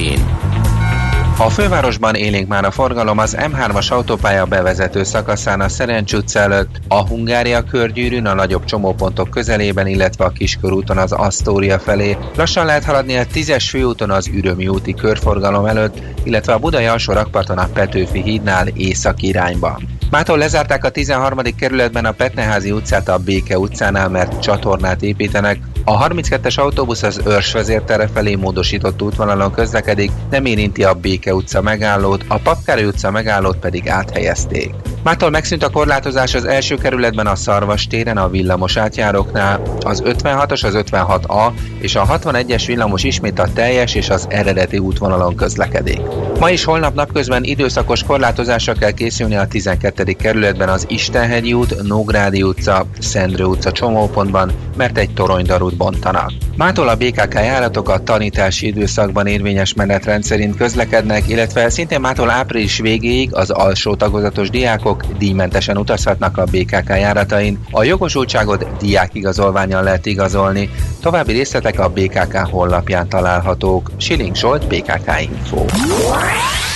a fővárosban élénk már a forgalom az M3-as autópálya bevezető szakaszán a Szerencs utca előtt, a Hungária körgyűrűn a nagyobb csomópontok közelében, illetve a Kiskörúton az Asztória felé. Lassan lehet haladni a 10-es főúton az Ürömi úti körforgalom előtt, illetve a Budai alsó rakparton a Petőfi hídnál észak irányba. Mától lezárták a 13. kerületben a Petneházi utcát a Béke utcánál, mert csatornát építenek. A 32-es autóbusz az Őrs vezértere felé módosított útvonalon közlekedik, nem érinti a Béke utca megállót, a Papkári utca megállót pedig áthelyezték. Mától megszűnt a korlátozás az első kerületben a Szarvas téren a villamos átjáróknál, az 56-os, az 56A és a 61-es villamos ismét a teljes és az eredeti útvonalon közlekedik. Ma is holnap napközben időszakos korlátozásra kell készülni a 12. kerületben az Istenhegyi út, Nógrádi utca, Szendrő utca csomópontban, mert egy toronydarút bontanak. Mától a BKK járatok a tanítási időszakban érvényes menetrend szerint közlekednek, illetve szintén mától április végéig az alsó tagozatos diákok díjmentesen utazhatnak a BKK járatain. A jogosultságot diákigazolványon lehet igazolni. További részletek a BKK honlapján találhatók. Siling Zsolt, BKK Info.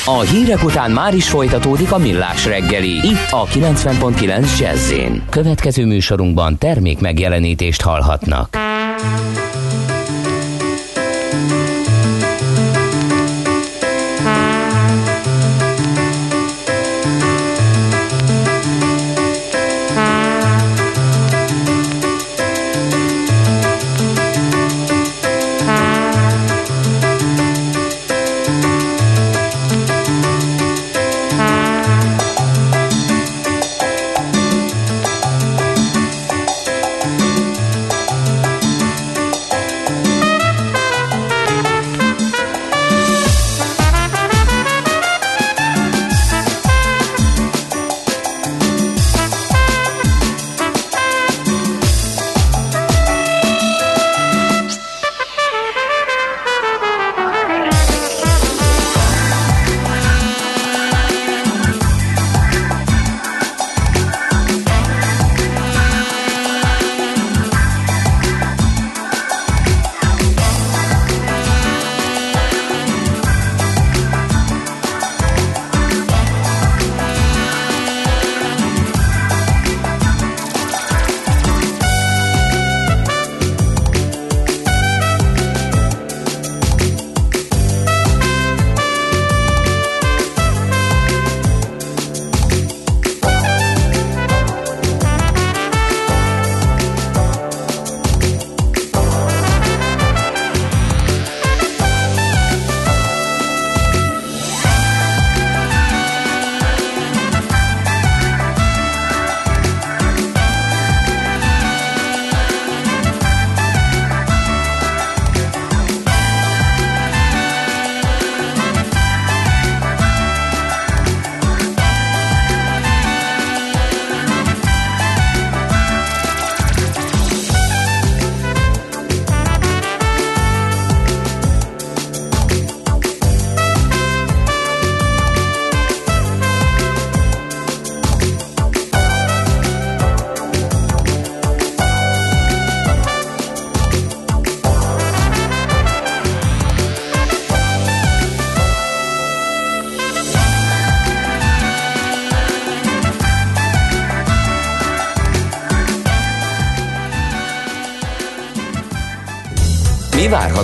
A hírek után már is folytatódik a millás reggeli, itt a 90.9 jazz Következő műsorunkban termék megjelenítést hallhatnak.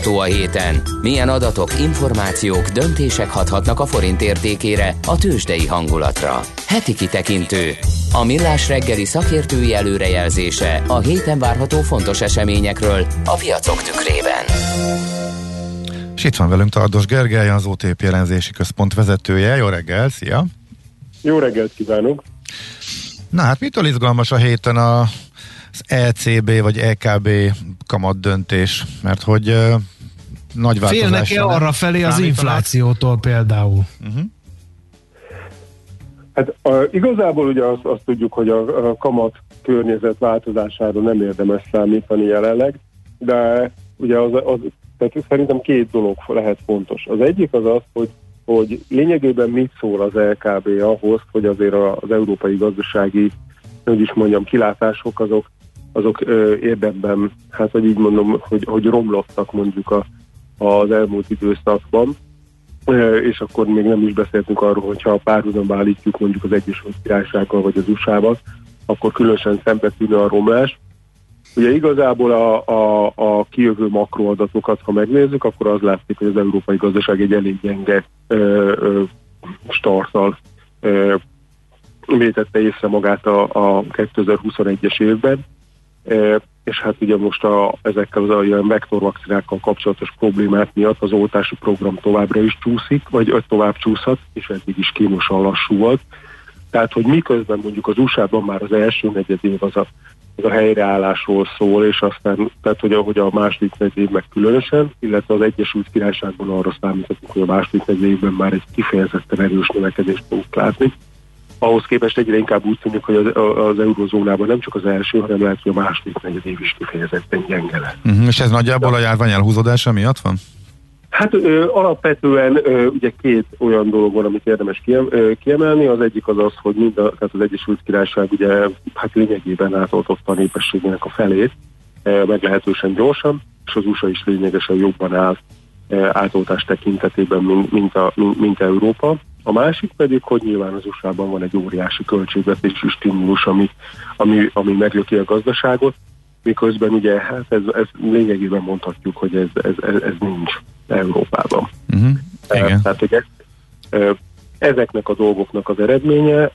Várható a héten? Milyen adatok, információk, döntések hathatnak a forint értékére, a tőzsdei hangulatra? Heti kitekintő. A millás reggeli szakértői előrejelzése a héten várható fontos eseményekről a piacok tükrében. És itt van velünk Tardos Gergely, az OTP jelenzési központ vezetője. Jó reggel, szia! Jó reggelt kívánok! Na hát mitől izgalmas a héten a az ECB vagy EKB kamat döntés, mert hogy nagy változás. Félnek-e arra felé az inflációtól például? Uh-huh. Hát a, igazából ugye azt, azt tudjuk, hogy a, a kamat környezet változására nem érdemes számítani jelenleg, de ugye az, az tehát szerintem két dolog lehet fontos. Az egyik az az, hogy hogy lényegében mit szól az LKB ahhoz, hogy azért az európai gazdasági, hogy is mondjam, kilátások azok, azok ö, érdemben, hát hogy így mondom, hogy, hogy romlottak mondjuk a, az elmúlt időszakban, és akkor még nem is beszéltünk arról, hogyha párhuzamba állítjuk mondjuk az Egyesült Királysággal vagy az USA-val, akkor különösen szembetűnő a romlás. Ugye igazából a, a, a kijövő makroadatokat, ha megnézzük, akkor az látszik, hogy az európai gazdaság egy elég gyenge ö, ö, starttal ö, vétette észre magát a, a 2021-es évben, és hát ugye most a, ezekkel az ilyen vektorvakcinákkal kapcsolatos problémák miatt az oltási program továbbra is csúszik, vagy tovább csúszhat, és eddig is kínosan lassú volt. Tehát, hogy miközben mondjuk az USA-ban már az első negyed év az a, az a helyreállásról szól, és aztán, tehát hogy, hogy a második negyed év különösen, illetve az Egyesült Királyságban arra számíthatunk, hogy a második negyed évben már egy kifejezetten erős növekedést fogunk látni ahhoz képest egyre inkább úgy tűnik, hogy az, az eurozónában nem csak az első, hanem lehet, hogy a második negyed év is kifejezetten gyenge lesz. Uh-huh, és ez nagyjából a járvány elhúzódása miatt van? Hát ö, alapvetően ö, ugye két olyan dolog van, amit érdemes kiemelni. Az egyik az az, hogy mind a, tehát az Egyesült Királyság ugye hát lényegében átoltotta a népességének a felét, ö, meglehetősen gyorsan, és az USA is lényegesen jobban áll átoltás tekintetében, mint, mint, a, mint, mint Európa. A másik pedig, hogy nyilván az USA-ban van egy óriási költségvetési stimulus, ami, ami, ami meglöki a gazdaságot, miközben ugye hát ez, ez lényegében mondhatjuk, hogy ez, ez, ez, ez nincs Európában. Uh-huh. Igen. Tehát, hogy ez, ezeknek a dolgoknak az eredménye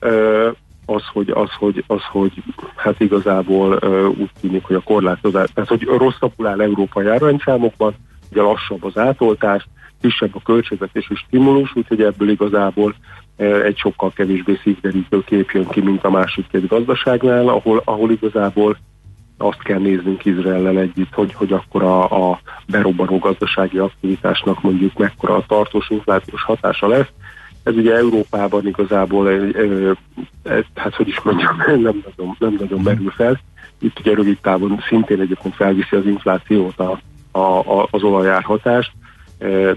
az, hogy, az, hogy, az, hogy hát igazából úgy tűnik, hogy a korlátozás, tehát hogy rosszabbul áll Európa járványszámokban, ugye lassabb az átoltás, kisebb a költségvetési stimulus, úgyhogy ebből igazából egy sokkal kevésbé szívderítő kép jön ki, mint a másik két gazdaságnál, ahol, ahol igazából azt kell néznünk Izraellel együtt, hogy, hogy akkor a, a berobbanó gazdasági aktivitásnak mondjuk mekkora a tartós inflációs hatása lesz. Ez ugye Európában igazából, ez, hát hogy is mondjam, (laughs) nem nagyon, nem nagyon merül fel. Itt ugye rövid távon szintén egyébként felviszi az inflációt a, a, az olajár hatást,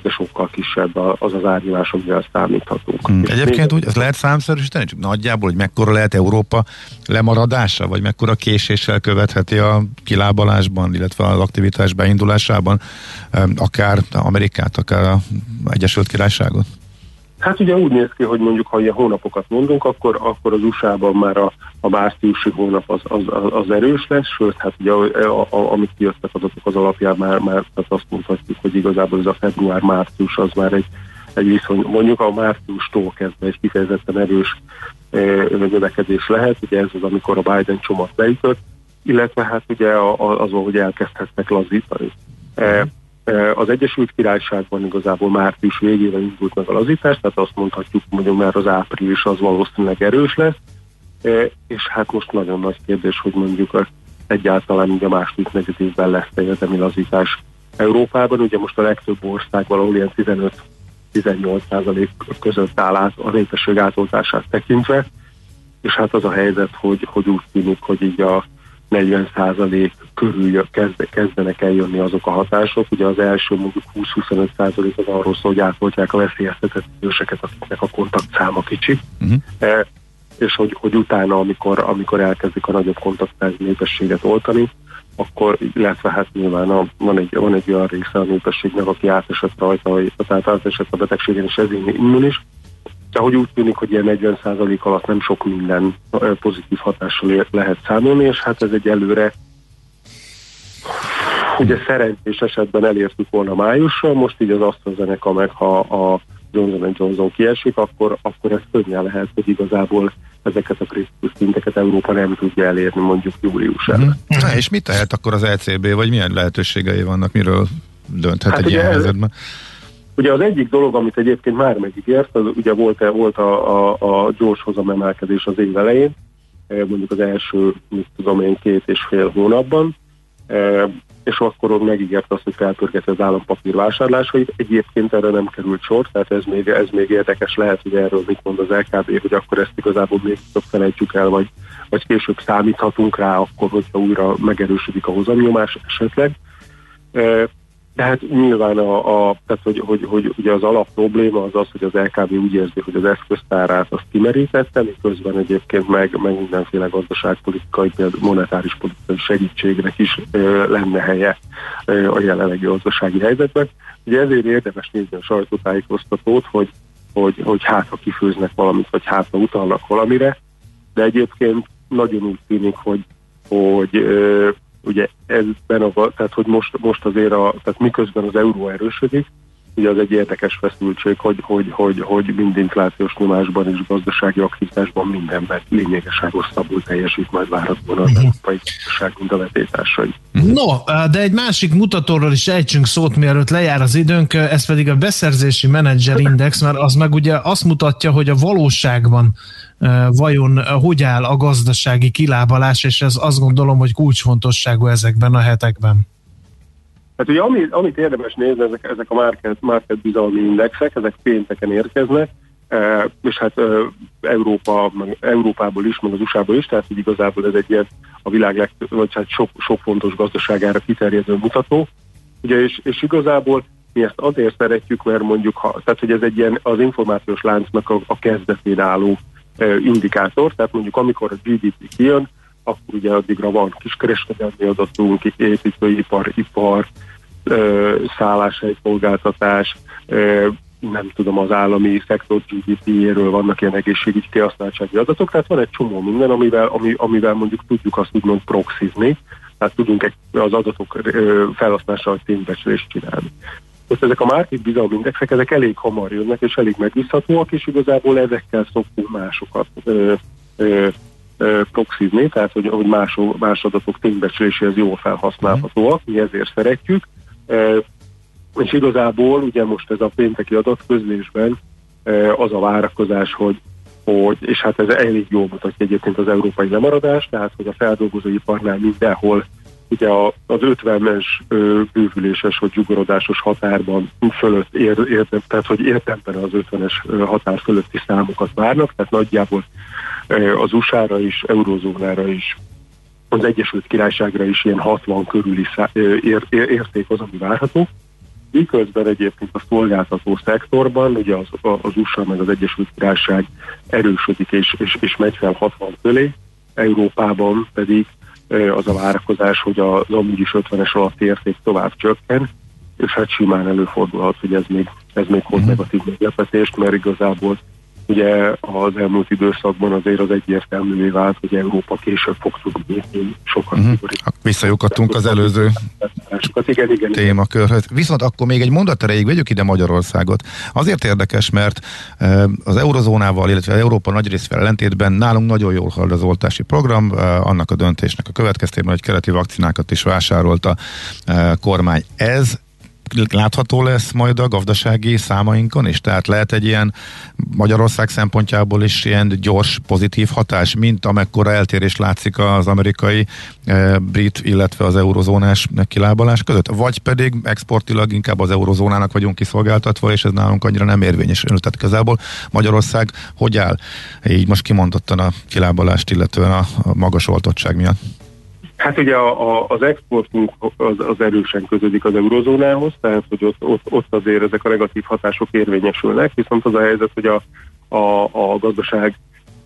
de sokkal kisebb az az árnyalás, amivel számíthatunk. Hmm. Egyébként úgy, ez lehet számszerűsíteni, csak nagyjából, hogy mekkora lehet Európa lemaradása, vagy mekkora késéssel követheti a kilábalásban, illetve az aktivitás beindulásában akár Amerikát, akár a Egyesült Királyságot? Hát ugye úgy néz ki, hogy mondjuk, ha ilyen hónapokat mondunk, akkor, akkor az USA-ban már a, a márciusi hónap az, az, az erős lesz, sőt, hát ugye a, a, a, amit kijöttek adatok az alapján már, már tehát azt mondhatjuk, hogy igazából ez a február-március az már egy, egy viszony, mondjuk a márciustól kezdve egy kifejezetten erős e, növekedés lehet, ugye ez az, amikor a Biden csomag beütött, illetve hát ugye az, hogy elkezdhetnek lazítani. E, az Egyesült Királyságban igazából március végére indult meg a lazítás, tehát azt mondhatjuk, hogy már az április az valószínűleg erős lesz, és hát most nagyon nagy kérdés, hogy mondjuk egyáltalán ugye a második negyed évben lesz egyetemi lazítás Európában. Ugye most a legtöbb ország valahol ilyen 15-18 között áll át a népesség átoltását tekintve, és hát az a helyzet, hogy, hogy úgy tűnik, hogy így a 40% körül kezd, kezdenek eljönni azok a hatások. Ugye az első mondjuk 20-25% az arról szól, hogy átoltják a veszélyeztetett őseket, akiknek a kontaktszáma kicsi. Uh-huh. E, és hogy, hogy utána, amikor, amikor elkezdik a nagyobb kontaktszáz népességet oltani, akkor, illetve hát nyilván a, van, egy, van egy olyan része a népességnek, aki átesett rajta, vagy, tehát átesett a betegségen, és ezért immunis, de hogy úgy tűnik, hogy ilyen 40% alatt nem sok minden pozitív hatással lehet számolni, és hát ez egy előre ugye szerencsés esetben elértük volna májusra, most így az AstraZeneca meg ha a Johnson Johnson kiesik, akkor, akkor ez könnyen lehet, hogy igazából ezeket a kritikus szinteket Európa nem tudja elérni mondjuk július előtt. Mm. Na, és mit tehet akkor az ECB, vagy milyen lehetőségei vannak, miről dönthet hát egy ilyen helyzetben? Ugye az egyik dolog, amit egyébként már megígért, az ugye volt, volt a, a, a gyors hozamemelkedés az év elején, eh, mondjuk az első, mit tudom én, két és fél hónapban, eh, és akkor megígért azt, hogy felpörgeti az állampapír vásárlásait. Egyébként erre nem került sor, tehát ez még, ez még érdekes lehet, hogy erről mit mond az LKB, hogy akkor ezt igazából még több felejtjük el, vagy, vagy később számíthatunk rá akkor, hogyha újra megerősödik a hozamnyomás esetleg. De hát nyilván a, a tehát hogy, hogy, hogy, ugye az alap probléma az az, hogy az LKB úgy érzi, hogy az eszköztárát azt kimerítette, miközben egyébként meg, meg mindenféle gazdaságpolitikai, például monetáris politikai segítségnek is ö, lenne helye ö, a jelenlegi gazdasági helyzetben. Ugye ezért érdemes nézni a sajtótájékoztatót, hogy, hogy, hogy hát ha kifőznek valamit, vagy hát ha utalnak valamire, de egyébként nagyon úgy tűnik, hogy, hogy ö, ugye ezben a, tehát hogy most, most azért a, tehát miközben az euró erősödik, ugye az egy érdekes feszültség, hogy, hogy, hogy, hogy mind inflációs nyomásban és gazdasági aktivitásban mindenben lényegesen rosszabbul teljesít majd várhatóan az európai gazdaság, mint a vetétársai. No, de egy másik mutatóról is ejtsünk szót, mielőtt lejár az időnk, ez pedig a beszerzési menedzser index, mert az meg ugye azt mutatja, hogy a valóságban vajon hogy áll a gazdasági kilábalás, és ez azt gondolom, hogy kulcsfontosságú ezekben a hetekben. Hát ugye amit, amit érdemes nézni, ezek, ezek a market, market bizalmi indexek, ezek pénteken érkeznek, és hát Európa, Európából is, meg az USA-ból is, tehát hogy igazából ez egy ilyen a világ legtöbb, vagy hát sok, sok fontos gazdaságára kiterjedő mutató. Ugye, és, és igazából mi ezt azért szeretjük, mert mondjuk, ha, tehát hogy ez egy ilyen az információs láncnak a, a kezdetén álló indikátor, tehát mondjuk amikor a GDP kijön, akkor ugye addigra van kiskereskedelmi adatunk, építőipar, ipar, szálláshely szolgáltatás, nem tudom, az állami szektor GDP-jéről vannak ilyen egészségügyi kihasználtsági adatok, tehát van egy csomó minden, amivel, ami, amivel mondjuk tudjuk azt úgymond proxizni, tehát tudunk egy, az adatok felhasználással ténybecslést csinálni. Most ezek a market bizalmi indexek, ezek elég hamar jönnek, és elég megbízhatóak, és igazából ezekkel szoktunk másokat ö, ö, ö, proxizni, tehát hogy, hogy más, más adatok ténybecsléséhez jól felhasználhatóak, mi ezért szeretjük. Ö, és igazából ugye most ez a pénteki adatközlésben az a várakozás, hogy hogy, és hát ez elég jól mutatja egyébként az európai lemaradás, tehát hogy a feldolgozóiparnál mindenhol ugye az 50-es bővüléses vagy zsugorodásos határban fölött ér, ér, tehát hogy értemben az 50-es határ fölötti számokat várnak, tehát nagyjából az USA-ra is, eurozónára is, az Egyesült Királyságra is ilyen 60 körüli szá, ér, ér, érték az, ami várható. Miközben egyébként a szolgáltató szektorban, ugye az, az USA meg az Egyesült Királyság erősödik és, és, és megy fel 60 fölé, Európában pedig az a várakozás, hogy az amúgy is 50-es alatti érték tovább csökken, és hát simán előfordulhat, hogy ez még, ez még hoz negatív meglepetést, mert igazából ugye az elmúlt időszakban azért az egyértelművé vált, hogy Európa később fog tudni sokat uh-huh. Visszajukadtunk az előző igen, igen, témakörhöz. Viszont akkor még egy mondat erejéig vegyük ide Magyarországot. Azért érdekes, mert az eurozónával, illetve Európa nagy rész ellentétben nálunk nagyon jól halad az oltási program, annak a döntésnek a következtében, hogy keleti vakcinákat is vásárolt a kormány. Ez látható lesz majd a gazdasági számainkon is? Tehát lehet egy ilyen Magyarország szempontjából is ilyen gyors, pozitív hatás, mint amekkora eltérés látszik az amerikai, e, brit, illetve az eurozónás kilábalás között? Vagy pedig exportilag inkább az eurozónának vagyunk kiszolgáltatva, és ez nálunk annyira nem érvényesül. Tehát igazából Magyarország hogy áll? Így most kimondottan a kilábalást, illetően a magas oltottság miatt. Hát ugye a, a, az exportunk az, az erősen közödik az eurozónához, tehát hogy ott, ott, ott azért ezek a negatív hatások érvényesülnek, viszont az a helyzet, hogy a, a, a gazdaság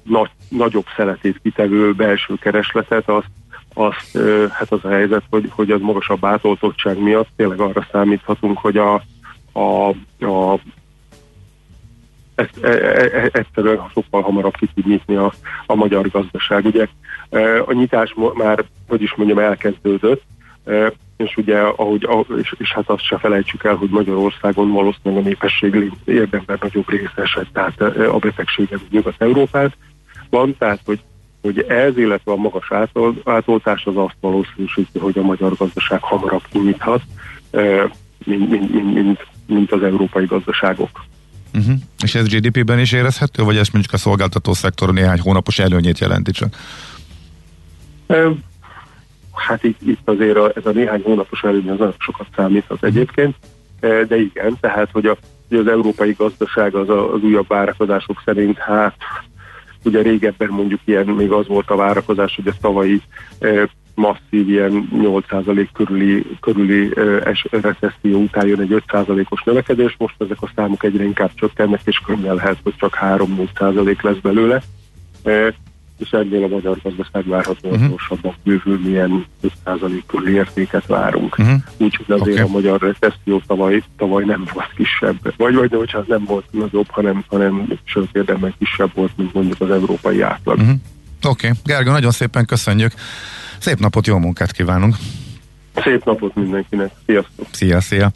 nagy, nagyobb szeletét kitevő belső keresletet, azt, azt hát az a helyzet, hogy, hogy az magasabb átoltottság miatt tényleg arra számíthatunk, hogy a, a, a ezt, e, e, e, egyszerűen sokkal hamarabb ki tud nyitni a, a magyar gazdaság. Ugye a nyitás már, hogy is mondjam, elkezdődött, és ugye, ahogy, és, és hát azt se felejtsük el, hogy Magyarországon valószínűleg a népesség érdemben nagyobb része esett, tehát a betegsége Nyugat-Európát van, tehát hogy, hogy ez, illetve a magas átol, átoltás az azt valószínűsíti, hogy a magyar gazdaság hamarabb kinyithat, mint, mint, mint, mint az európai gazdaságok. Uh-huh. És ez GDP-ben is érezhető, vagy ez mondjuk a szolgáltató szektor néhány hónapos előnyét jelenti csak? Hát itt, itt azért a, ez a néhány hónapos előny az nagyon sokat számíthat egyébként, de igen, tehát hogy, a, hogy az európai gazdaság az, a, az újabb várakozások szerint hát ugye régebben mondjuk ilyen még az volt a várakozás, hogy ez tavalyi masszív ilyen 8% körüli, körüli es, recesszió után jön egy 5%-os növekedés, most ezek a számok egyre inkább csökkennek, és könnyen lehet, hogy csak 3-4% lesz belőle és ennél a magyar gazdaság várható uh-huh. gyorsabban bővül, milyen 5% körüli értéket várunk. Uh-huh. Úgyhogy azért okay. a magyar recesszió tavaly, tavaly nem volt kisebb. Vagy vagy de hogyha nem volt nagyobb, hanem, hanem sőt érdemben kisebb volt, mint mondjuk az európai átlag. Uh-huh. Oké, okay. Gergő, nagyon szépen köszönjük. Szép napot, jó munkát kívánunk! Szép napot mindenkinek. Sziasztok! Szia, szia!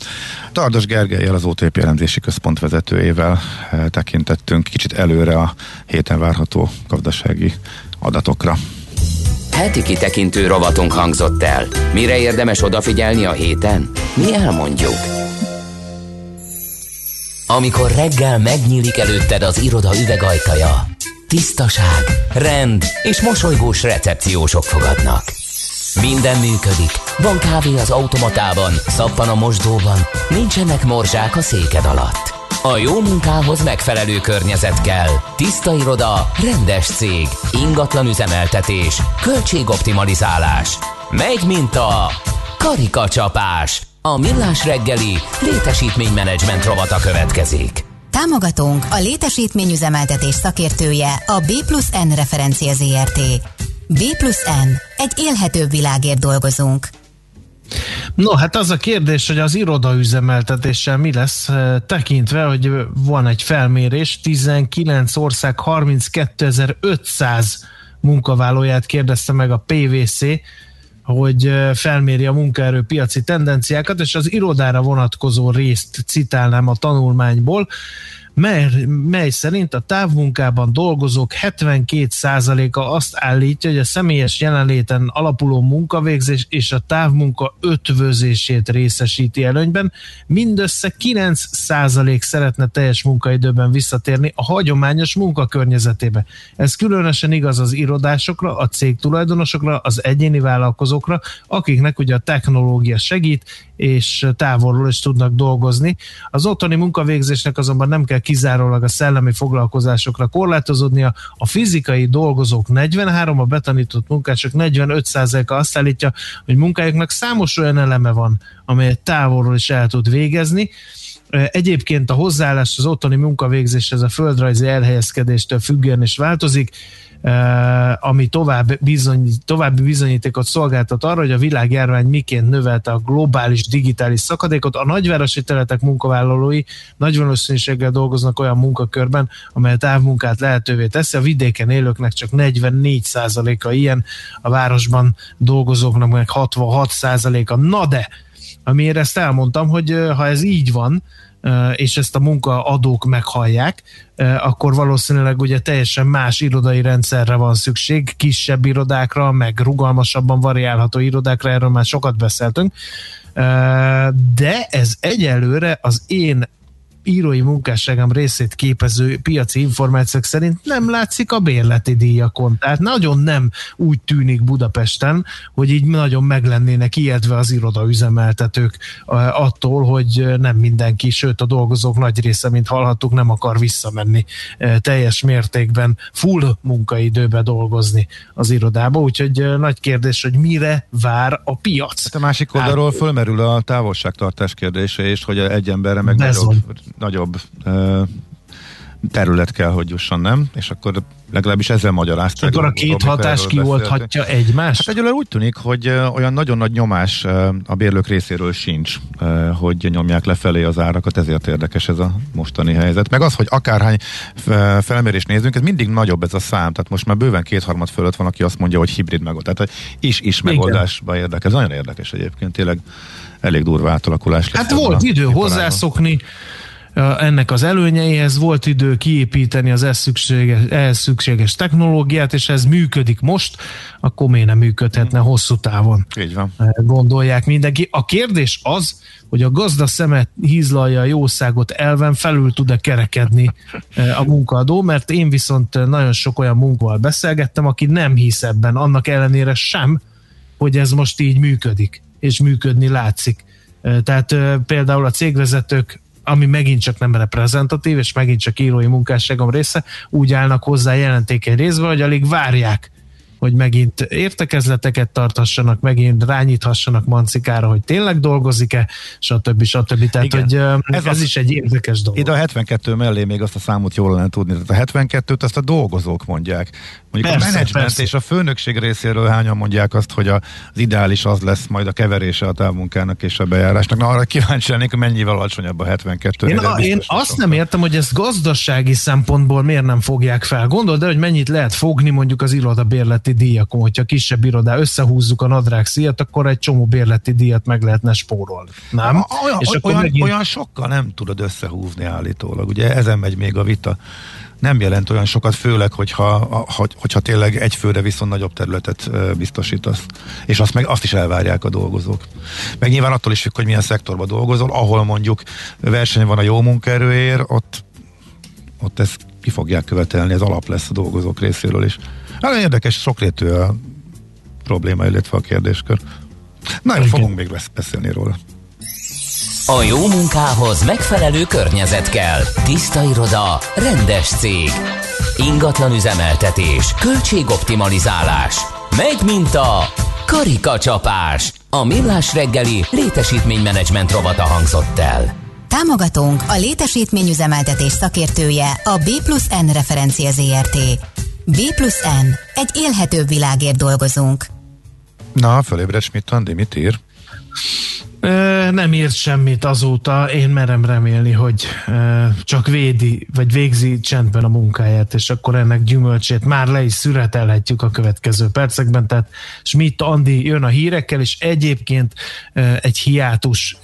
Tardos Gergelyel, az OTP elemzési központ vezetőjével eh, tekintettünk kicsit előre a héten várható gazdasági adatokra. Heti kitekintő rovatunk hangzott el. Mire érdemes odafigyelni a héten? Mi elmondjuk. Amikor reggel megnyílik előtted az iroda üvegajtaja, tisztaság, rend és mosolygós recepciósok fogadnak. Minden működik. Van kávé az automatában, szappan a mosdóban, nincsenek morzsák a széked alatt. A jó munkához megfelelő környezet kell. Tiszta iroda, rendes cég, ingatlan üzemeltetés, költségoptimalizálás. Megy, mint a karikacsapás. A millás reggeli létesítménymenedzsment rovata következik. Támogatónk a létesítményüzemeltetés szakértője a B plusz N referencia ZRT. B plusz N. Egy élhetőbb világért dolgozunk. No, hát az a kérdés, hogy az irodaüzemeltetéssel mi lesz, eh, tekintve, hogy van egy felmérés, 19 ország 32.500 munkavállalóját kérdezte meg a PVC, hogy felméri a munkaerőpiaci tendenciákat, és az irodára vonatkozó részt citálnám a tanulmányból mely, mely szerint a távmunkában dolgozók 72%-a azt állítja, hogy a személyes jelenléten alapuló munkavégzés és a távmunka ötvözését részesíti előnyben, mindössze 9% szeretne teljes munkaidőben visszatérni a hagyományos munkakörnyezetébe. Ez különösen igaz az irodásokra, a cég tulajdonosokra, az egyéni vállalkozókra, akiknek ugye a technológia segít, és távolról is tudnak dolgozni. Az otthoni munkavégzésnek azonban nem kell kizárólag a szellemi foglalkozásokra korlátozódnia. A fizikai dolgozók 43, a betanított munkások 45%-a azt állítja, hogy munkájuknak számos olyan eleme van, amelyet távolról is el tud végezni. Egyébként a hozzáállás az otthoni munkavégzéshez a földrajzi elhelyezkedéstől függően is változik. Ami tovább bizony, további bizonyítékot szolgáltat arra, hogy a világjárvány miként növelte a globális digitális szakadékot. A nagyvárosi területek munkavállalói nagy valószínűséggel dolgoznak olyan munkakörben, amely a távmunkát lehetővé teszi. A vidéken élőknek csak 44%-a ilyen, a városban dolgozóknak meg 66%-a. Na de, amiért ezt elmondtam, hogy ha ez így van, és ezt a munkaadók meghallják, akkor valószínűleg ugye teljesen más irodai rendszerre van szükség, kisebb irodákra, meg rugalmasabban variálható irodákra, erről már sokat beszéltünk, de ez egyelőre az én írói munkásságom részét képező piaci információk szerint nem látszik a bérleti díjakon. Tehát nagyon nem úgy tűnik Budapesten, hogy így nagyon meg lennének ijedve az irodaüzemeltetők attól, hogy nem mindenki, sőt a dolgozók nagy része, mint hallhattuk, nem akar visszamenni teljes mértékben full munkaidőbe dolgozni az irodába, úgyhogy nagy kérdés, hogy mire vár a piac. Hát a másik oldalról hát, fölmerül a távolságtartás kérdése, és hogy egy emberre meg nagyobb nagyobb ö, terület kell, hogy jusson, nem? És akkor legalábbis ezzel magyarázták. Akkor a két hatás kiolthatja egymást? Hát egyelőre úgy tűnik, hogy olyan nagyon nagy nyomás a bérlők részéről sincs, hogy nyomják lefelé az árakat, ezért érdekes ez a mostani helyzet. Meg az, hogy akárhány felmérés nézünk, ez mindig nagyobb ez a szám, tehát most már bőven kétharmad fölött van, aki azt mondja, hogy hibrid megoldás, tehát is-is megoldásba érdekes. Ez nagyon érdekes egyébként, tényleg elég durva átalakulás lesz. Hát volt idő hozzászokni, ennek az előnyeihez volt idő kiépíteni az ehhez szükséges, ehhez szükséges technológiát, és ez működik most, akkor miért nem működhetne hosszú távon? Így van. Gondolják mindenki. A kérdés az, hogy a gazda szemet hízlalja a jószágot elven felül tud-e kerekedni a munkaadó, mert én viszont nagyon sok olyan munkával beszélgettem, aki nem hisz ebben, annak ellenére sem, hogy ez most így működik, és működni látszik. Tehát például a cégvezetők ami megint csak nem reprezentatív, és megint csak írói munkásságom része, úgy állnak hozzá jelentékeny részbe, hogy alig várják, hogy megint értekezleteket tarthassanak, megint rányíthassanak Mancikára, hogy tényleg dolgozik-e, stb. stb. Tehát, Igen. hogy Ez ez, az- is egy érdekes dolog. Ide a 72 mellé még azt a számot jól lenne tudni. Tehát a 72-t azt a dolgozók mondják. Mondjuk Persze, a menedzsment persze. és a főnökség részéről hányan mondják azt, hogy az ideális az lesz majd a keverése a távmunkának és a bejárásnak. Na arra kíváncsi lennék, hogy mennyivel alacsonyabb a 72 Én, a, én azt nem értem, hogy ezt gazdasági szempontból miért nem fogják fel. Gondold el, hogy mennyit lehet fogni mondjuk az iroda bérleti díjakon, hogyha kisebb irodá összehúzzuk a nadrág szíjat, akkor egy csomó bérleti díjat meg lehetne spórolni. Nem? Olyan, És akkor olyan, megint- olyan sokkal nem tudod összehúzni állítólag. Ugye ezen megy még a vita. Nem jelent olyan sokat, főleg, hogyha, hogyha tényleg egy főre viszont nagyobb területet biztosítasz. És azt, meg, azt is elvárják a dolgozók. Meg nyilván attól is függ, hogy milyen szektorban dolgozol, ahol mondjuk verseny van a jó munkaerőért, ott, ott ezt ki fogják követelni, ez alap lesz a dolgozók részéről is. Hát érdekes, sokrétű a probléma, illetve a kérdéskör. Na jó, fogunk még lesz beszélni róla. A jó munkához megfelelő környezet kell. Tiszta iroda, rendes cég. Ingatlan üzemeltetés, költségoptimalizálás. Megy mint a karikacsapás. A millás reggeli létesítménymenedzsment rovata hangzott el. Támogatónk a létesítményüzemeltetés szakértője a B plusz N referencia ZRT. B plusz N. Egy élhetőbb világért dolgozunk. Na, fölébred Schmidt Andi, mit ír? Ö, nem írt semmit azóta, én merem remélni, hogy ö, csak védi, vagy végzi csendben a munkáját, és akkor ennek gyümölcsét már le is szüretelhetjük a következő percekben, tehát Schmidt Andi jön a hírekkel, és egyébként ö, egy hiátus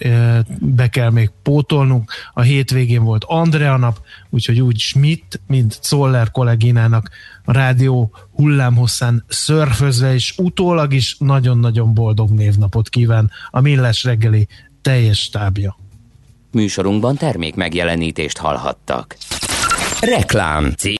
be kell még pótolnunk, a hétvégén volt Andrea nap, úgyhogy úgy Schmidt, mint Zoller kolléginának rádió hullámhosszán szörfözve, és utólag is nagyon-nagyon boldog névnapot kíván a Millás reggeli teljes stábja. Műsorunkban termék megjelenítést hallhattak. Reklám.